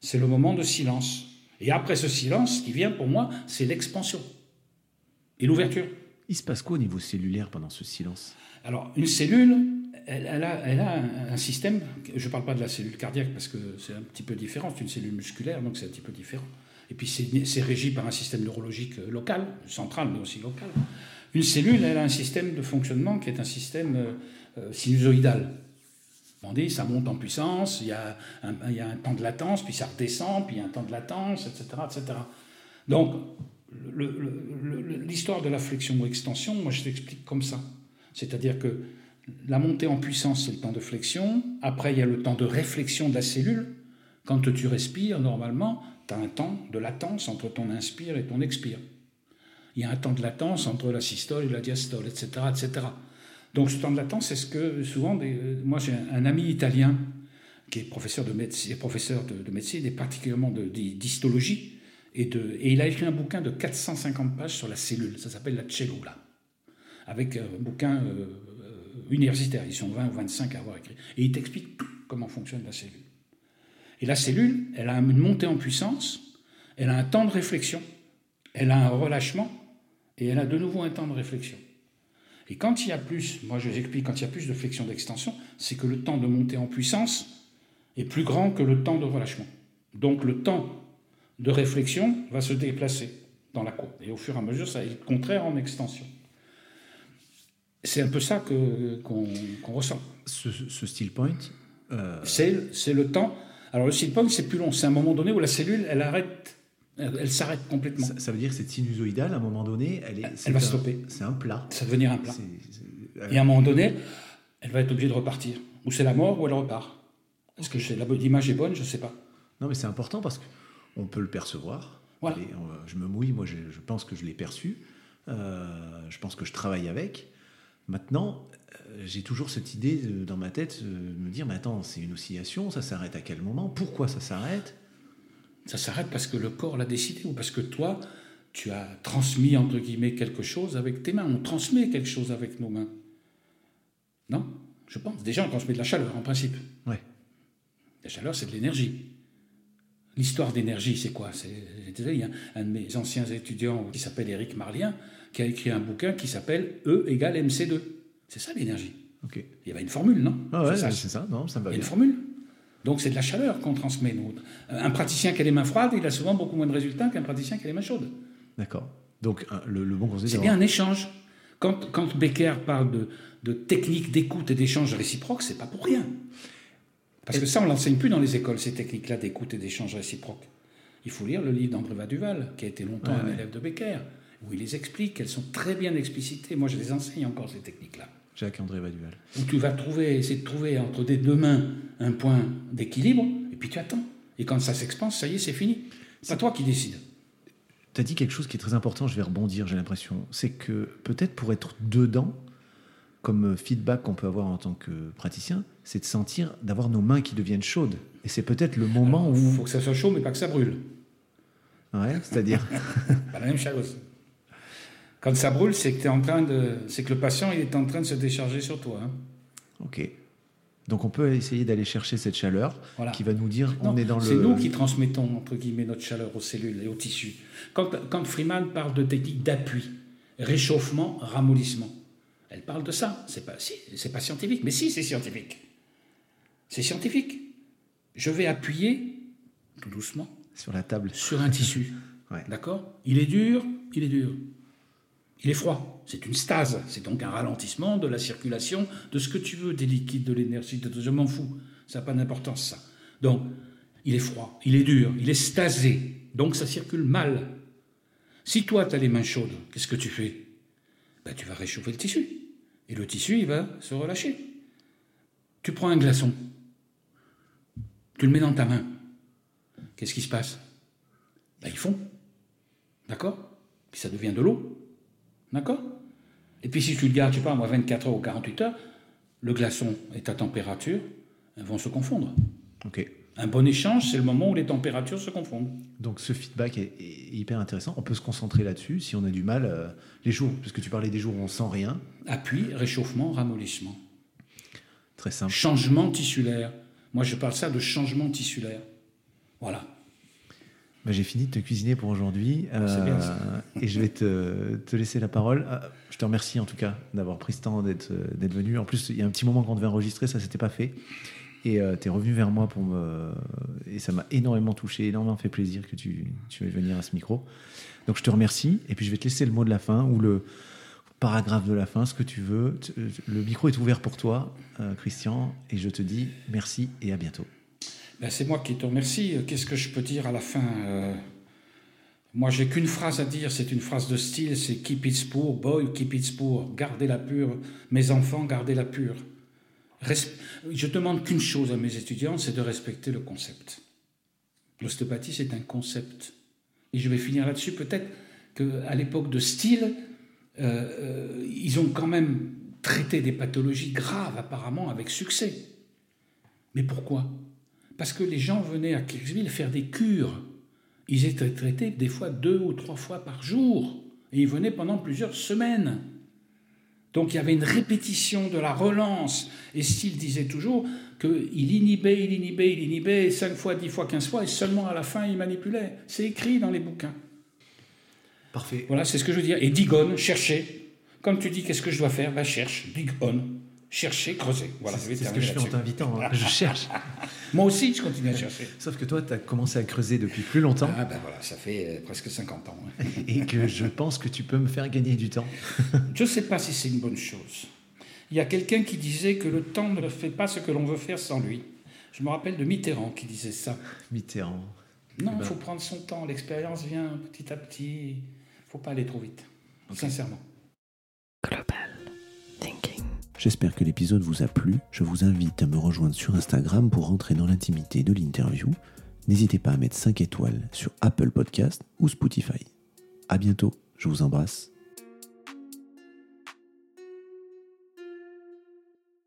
C'est le moment de silence. Et après ce silence, ce qui vient pour moi, c'est l'expansion et l'ouverture. Il se passe quoi au niveau cellulaire pendant ce silence? Alors, une cellule, elle, a, un, système, je ne parle pas de la cellule cardiaque parce que c'est un petit peu différent, c'est une cellule musculaire, donc c'est un petit peu différent. Et puis c'est régi par un système neurologique local, central, mais aussi local. Une cellule, elle a un système de fonctionnement qui est un système euh, euh, sinusoïdal. Dit ça monte en puissance, il y, a un, il y a un temps de latence, puis ça redescend, puis il y a un temps de latence, etc. etc. Donc, l'histoire de la flexion ou extension, moi je t'explique comme ça. C'est-à-dire que la montée en puissance, c'est le temps de flexion. Après, il y a le temps de réflexion de la cellule. Quand tu respires, normalement, tu as un temps de latence entre ton inspire et ton expire. Il y a un temps de latence entre la systole et la diastole, etc. etc. Donc ce temps de latence, c'est ce que souvent, moi j'ai un ami italien qui est professeur de médecine, professeur de, médecine et particulièrement d'histologie, et, il a écrit un bouquin de 450 pages sur la cellule, ça s'appelle la cellula, avec un bouquin euh, universitaire, ils sont 20 ou 25 à avoir écrit, et il t'explique tout comment fonctionne la cellule. Et la cellule, elle a une montée en puissance, elle a un temps de réflexion, elle a un relâchement, et elle a de nouveau un temps de réflexion. Et quand il y a plus, moi je vous explique, quand il y a plus de flexion d'extension, c'est que le temps de montée en puissance est plus grand que le temps de relâchement. Donc le temps de réflexion va se déplacer dans la courbe. Et au fur et à mesure, ça est le contraire en extension. C'est un peu ça qu'on ressent. Ce, ce still point euh... C'est le temps. Alors le still point, c'est plus long. C'est un moment donné où la cellule, elle arrête elle, s'arrête complètement. Ça, veut dire que cette sinusoïdale, à un moment donné, elle, est, elle va stopper. C'est un plat. Ça va devenir un plat. Et à un moment donné, elle va être obligée de repartir. Ou c'est la mort, ou elle repart. Est-ce que l'image est bonne? Je ne sais pas. Non, mais c'est important parce qu'on peut le percevoir. Voilà. je me mouille, moi je, pense que je l'ai perçu. Euh, je pense que je travaille avec. Maintenant, euh, j'ai toujours cette idée dans ma tête de me dire, mais attends, c'est une oscillation, ça s'arrête à quel moment? Pourquoi ça s'arrête? Ça s'arrête parce que le corps l'a décidé ou parce que toi, tu as transmis, entre guillemets, quelque chose avec tes mains. On transmet quelque chose avec nos mains. Non? Je pense. Déjà, on transmet de la chaleur, en principe. Ouais. La chaleur, c'est de l'énergie. L'histoire d'énergie, c'est quoi? C'est il y a un de mes anciens étudiants qui s'appelle Éric Marlien qui a écrit un bouquin qui s'appelle E égale MC2. C'est ça l'énergie. Ok. Il y avait une formule, non? Ah ouais, c'est ça. Non, ça me va Il y a une formule. Donc c'est de la chaleur qu'on transmet. Nous. Un praticien qui a les mains froides, il a souvent beaucoup moins de résultats qu'un praticien qui a les mains chaudes. D'accord. Donc le, bon conseil, c'est bien un échange. Quand, quand Becker parle de, de techniques d'écoute et d'échange réciproque, c'est pas pour rien. Parce que ça, on l'enseigne plus dans les écoles, ces techniques-là d'écoute et d'échange réciproque. Il faut lire le livre d'André Vaduval, qui a été longtemps un élève de Becker, où il les explique, elles sont très bien explicitées. Moi, je les enseigne encore, ces techniques-là. Jacques-André Vaduval. Où tu vas trouver, essayer de trouver entre tes deux mains un point d'équilibre, et puis tu attends. Et quand ça s'expanse, ça y est, c'est fini. C'est toi qui décides. Tu as dit quelque chose qui est très important, je vais rebondir, j'ai l'impression. C'est que peut-être pour être dedans, comme feedback qu'on peut avoir en tant que praticien, c'est de sentir, d'avoir nos mains qui deviennent chaudes. Et c'est peut-être le moment où. Il faut que ça soit chaud, mais pas que ça brûle. Ouais, c'est-à-dire. pas la même chose. Quand ça brûle, c'est que, es en train de, c'est que le patient il est en train de se décharger sur toi. Hein. Ok. Donc on peut essayer d'aller chercher cette chaleur qui va nous dire on est dans le. C'est nous qui transmettons entre guillemets notre chaleur aux cellules et aux tissus. Quand, quand Freeman parle de technique d'appui, réchauffement, ramollissement, elle parle de ça. C'est pas si, c'est pas scientifique, mais si c'est scientifique. C'est scientifique. Je vais appuyer tout doucement sur la table sur un tissu. D'accord? Il est dur, il est dur il est froid. C'est une stase. C'est donc un ralentissement de la circulation de ce que tu veux, des liquides, de l'énergie, de je m'en fous. Ça n'a pas d'importance, ça. Donc, il est froid, il est dur, il est stasé. Donc, ça circule mal. Si toi, tu as les mains chaudes, qu'est-ce que tu fais? Ben, Tu vas réchauffer le tissu. Et le tissu, il va se relâcher. Tu prends un glaçon. Tu le mets dans ta main. Qu'est-ce qui se passe? Ben, Il fond. D'accord? Puis ça devient de l'eau. D'accord? Et puis si tu le gardes, je sais pas, moi, 24 heures ou 48 heures, le glaçon et ta température vont se confondre. Ok. Un bon échange, c'est le moment où les températures se confondent. Donc ce feedback est, hyper intéressant. On peut se concentrer là-dessus si on a du mal. Euh, les jours, parce que tu parlais des jours où on sent rien. Appui, réchauffement, ramollissement. Très simple. Changement tissulaire. Moi, je parle ça de changement tissulaire. Voilà. Bah, j'ai fini de te cuisiner pour aujourd'hui euh, et je vais te, te, laisser la parole. Euh, je te remercie en tout cas d'avoir pris ce temps d'être venu. En plus, il y a un petit moment qu'on devait enregistrer, ça s'était pas fait. Et euh, tu es revenu vers moi pour me. Et ça m'a énormément touché, énormément fait plaisir que tu, tu veuilles venir à ce micro. Donc je te remercie. Et puis je vais te laisser le mot de la fin ou le, paragraphe de la fin, ce que tu veux. Le micro est ouvert pour toi, euh, Christian, et je te dis merci et à bientôt. Ben, c'est moi qui te remercie. Qu'est-ce que je peux dire à la fin euh, Moi, j'ai qu'une phrase à dire, c'est une phrase de style, c'est Keep it pure, boy, keep it pure, gardez-la pure, mes enfants, gardez-la pure. Je demande qu'une chose à mes étudiants, c'est de respecter le concept. L'ostéopathie, c'est un concept. Et je vais finir là-dessus. Peut-être qu'à l'époque de style, euh, euh, ils ont quand même traité des pathologies graves, apparemment, avec succès. Mais pourquoi? Parce que les gens venaient à Kirksville faire des cures. Ils étaient traités des fois deux ou trois fois par jour. Et ils venaient pendant plusieurs semaines. Donc il y avait une répétition de la relance. Et Steele disait toujours qu'il inhibait, il inhibait, il inhibait, cinq fois, dix fois, quinze fois, et seulement à la fin, il manipulait. C'est écrit dans les bouquins. Parfait. Voilà, c'est ce que je veux dire. Et digon, chercher. Comme tu dis, qu'est-ce que je dois faire Va cherche, dig on. Chercher, creuser. Voilà, c'est ce que je fais en t'invitant. Hein. je cherche. Moi aussi, je continue à chercher. Sauf que toi, tu as commencé à creuser depuis plus longtemps. Ah ben voilà, ça fait euh, presque 50 ans. Et que je pense que tu peux me faire gagner du temps. je ne sais pas si c'est une bonne chose. Il y a quelqu'un qui disait que le temps ne fait pas ce que l'on veut faire sans lui. Je me rappelle de Mitterrand qui disait ça. Mitterrand. Non, il eh ben. faut prendre son temps. L'expérience vient petit à petit faut pas aller trop vite, sincèrement. Global Thinking. J'espère que l'épisode vous a plu. Je vous invite à me rejoindre sur Instagram pour rentrer dans l'intimité de l'interview. N'hésitez pas à mettre 5 étoiles sur Apple Podcast ou Spotify. À bientôt, je vous embrasse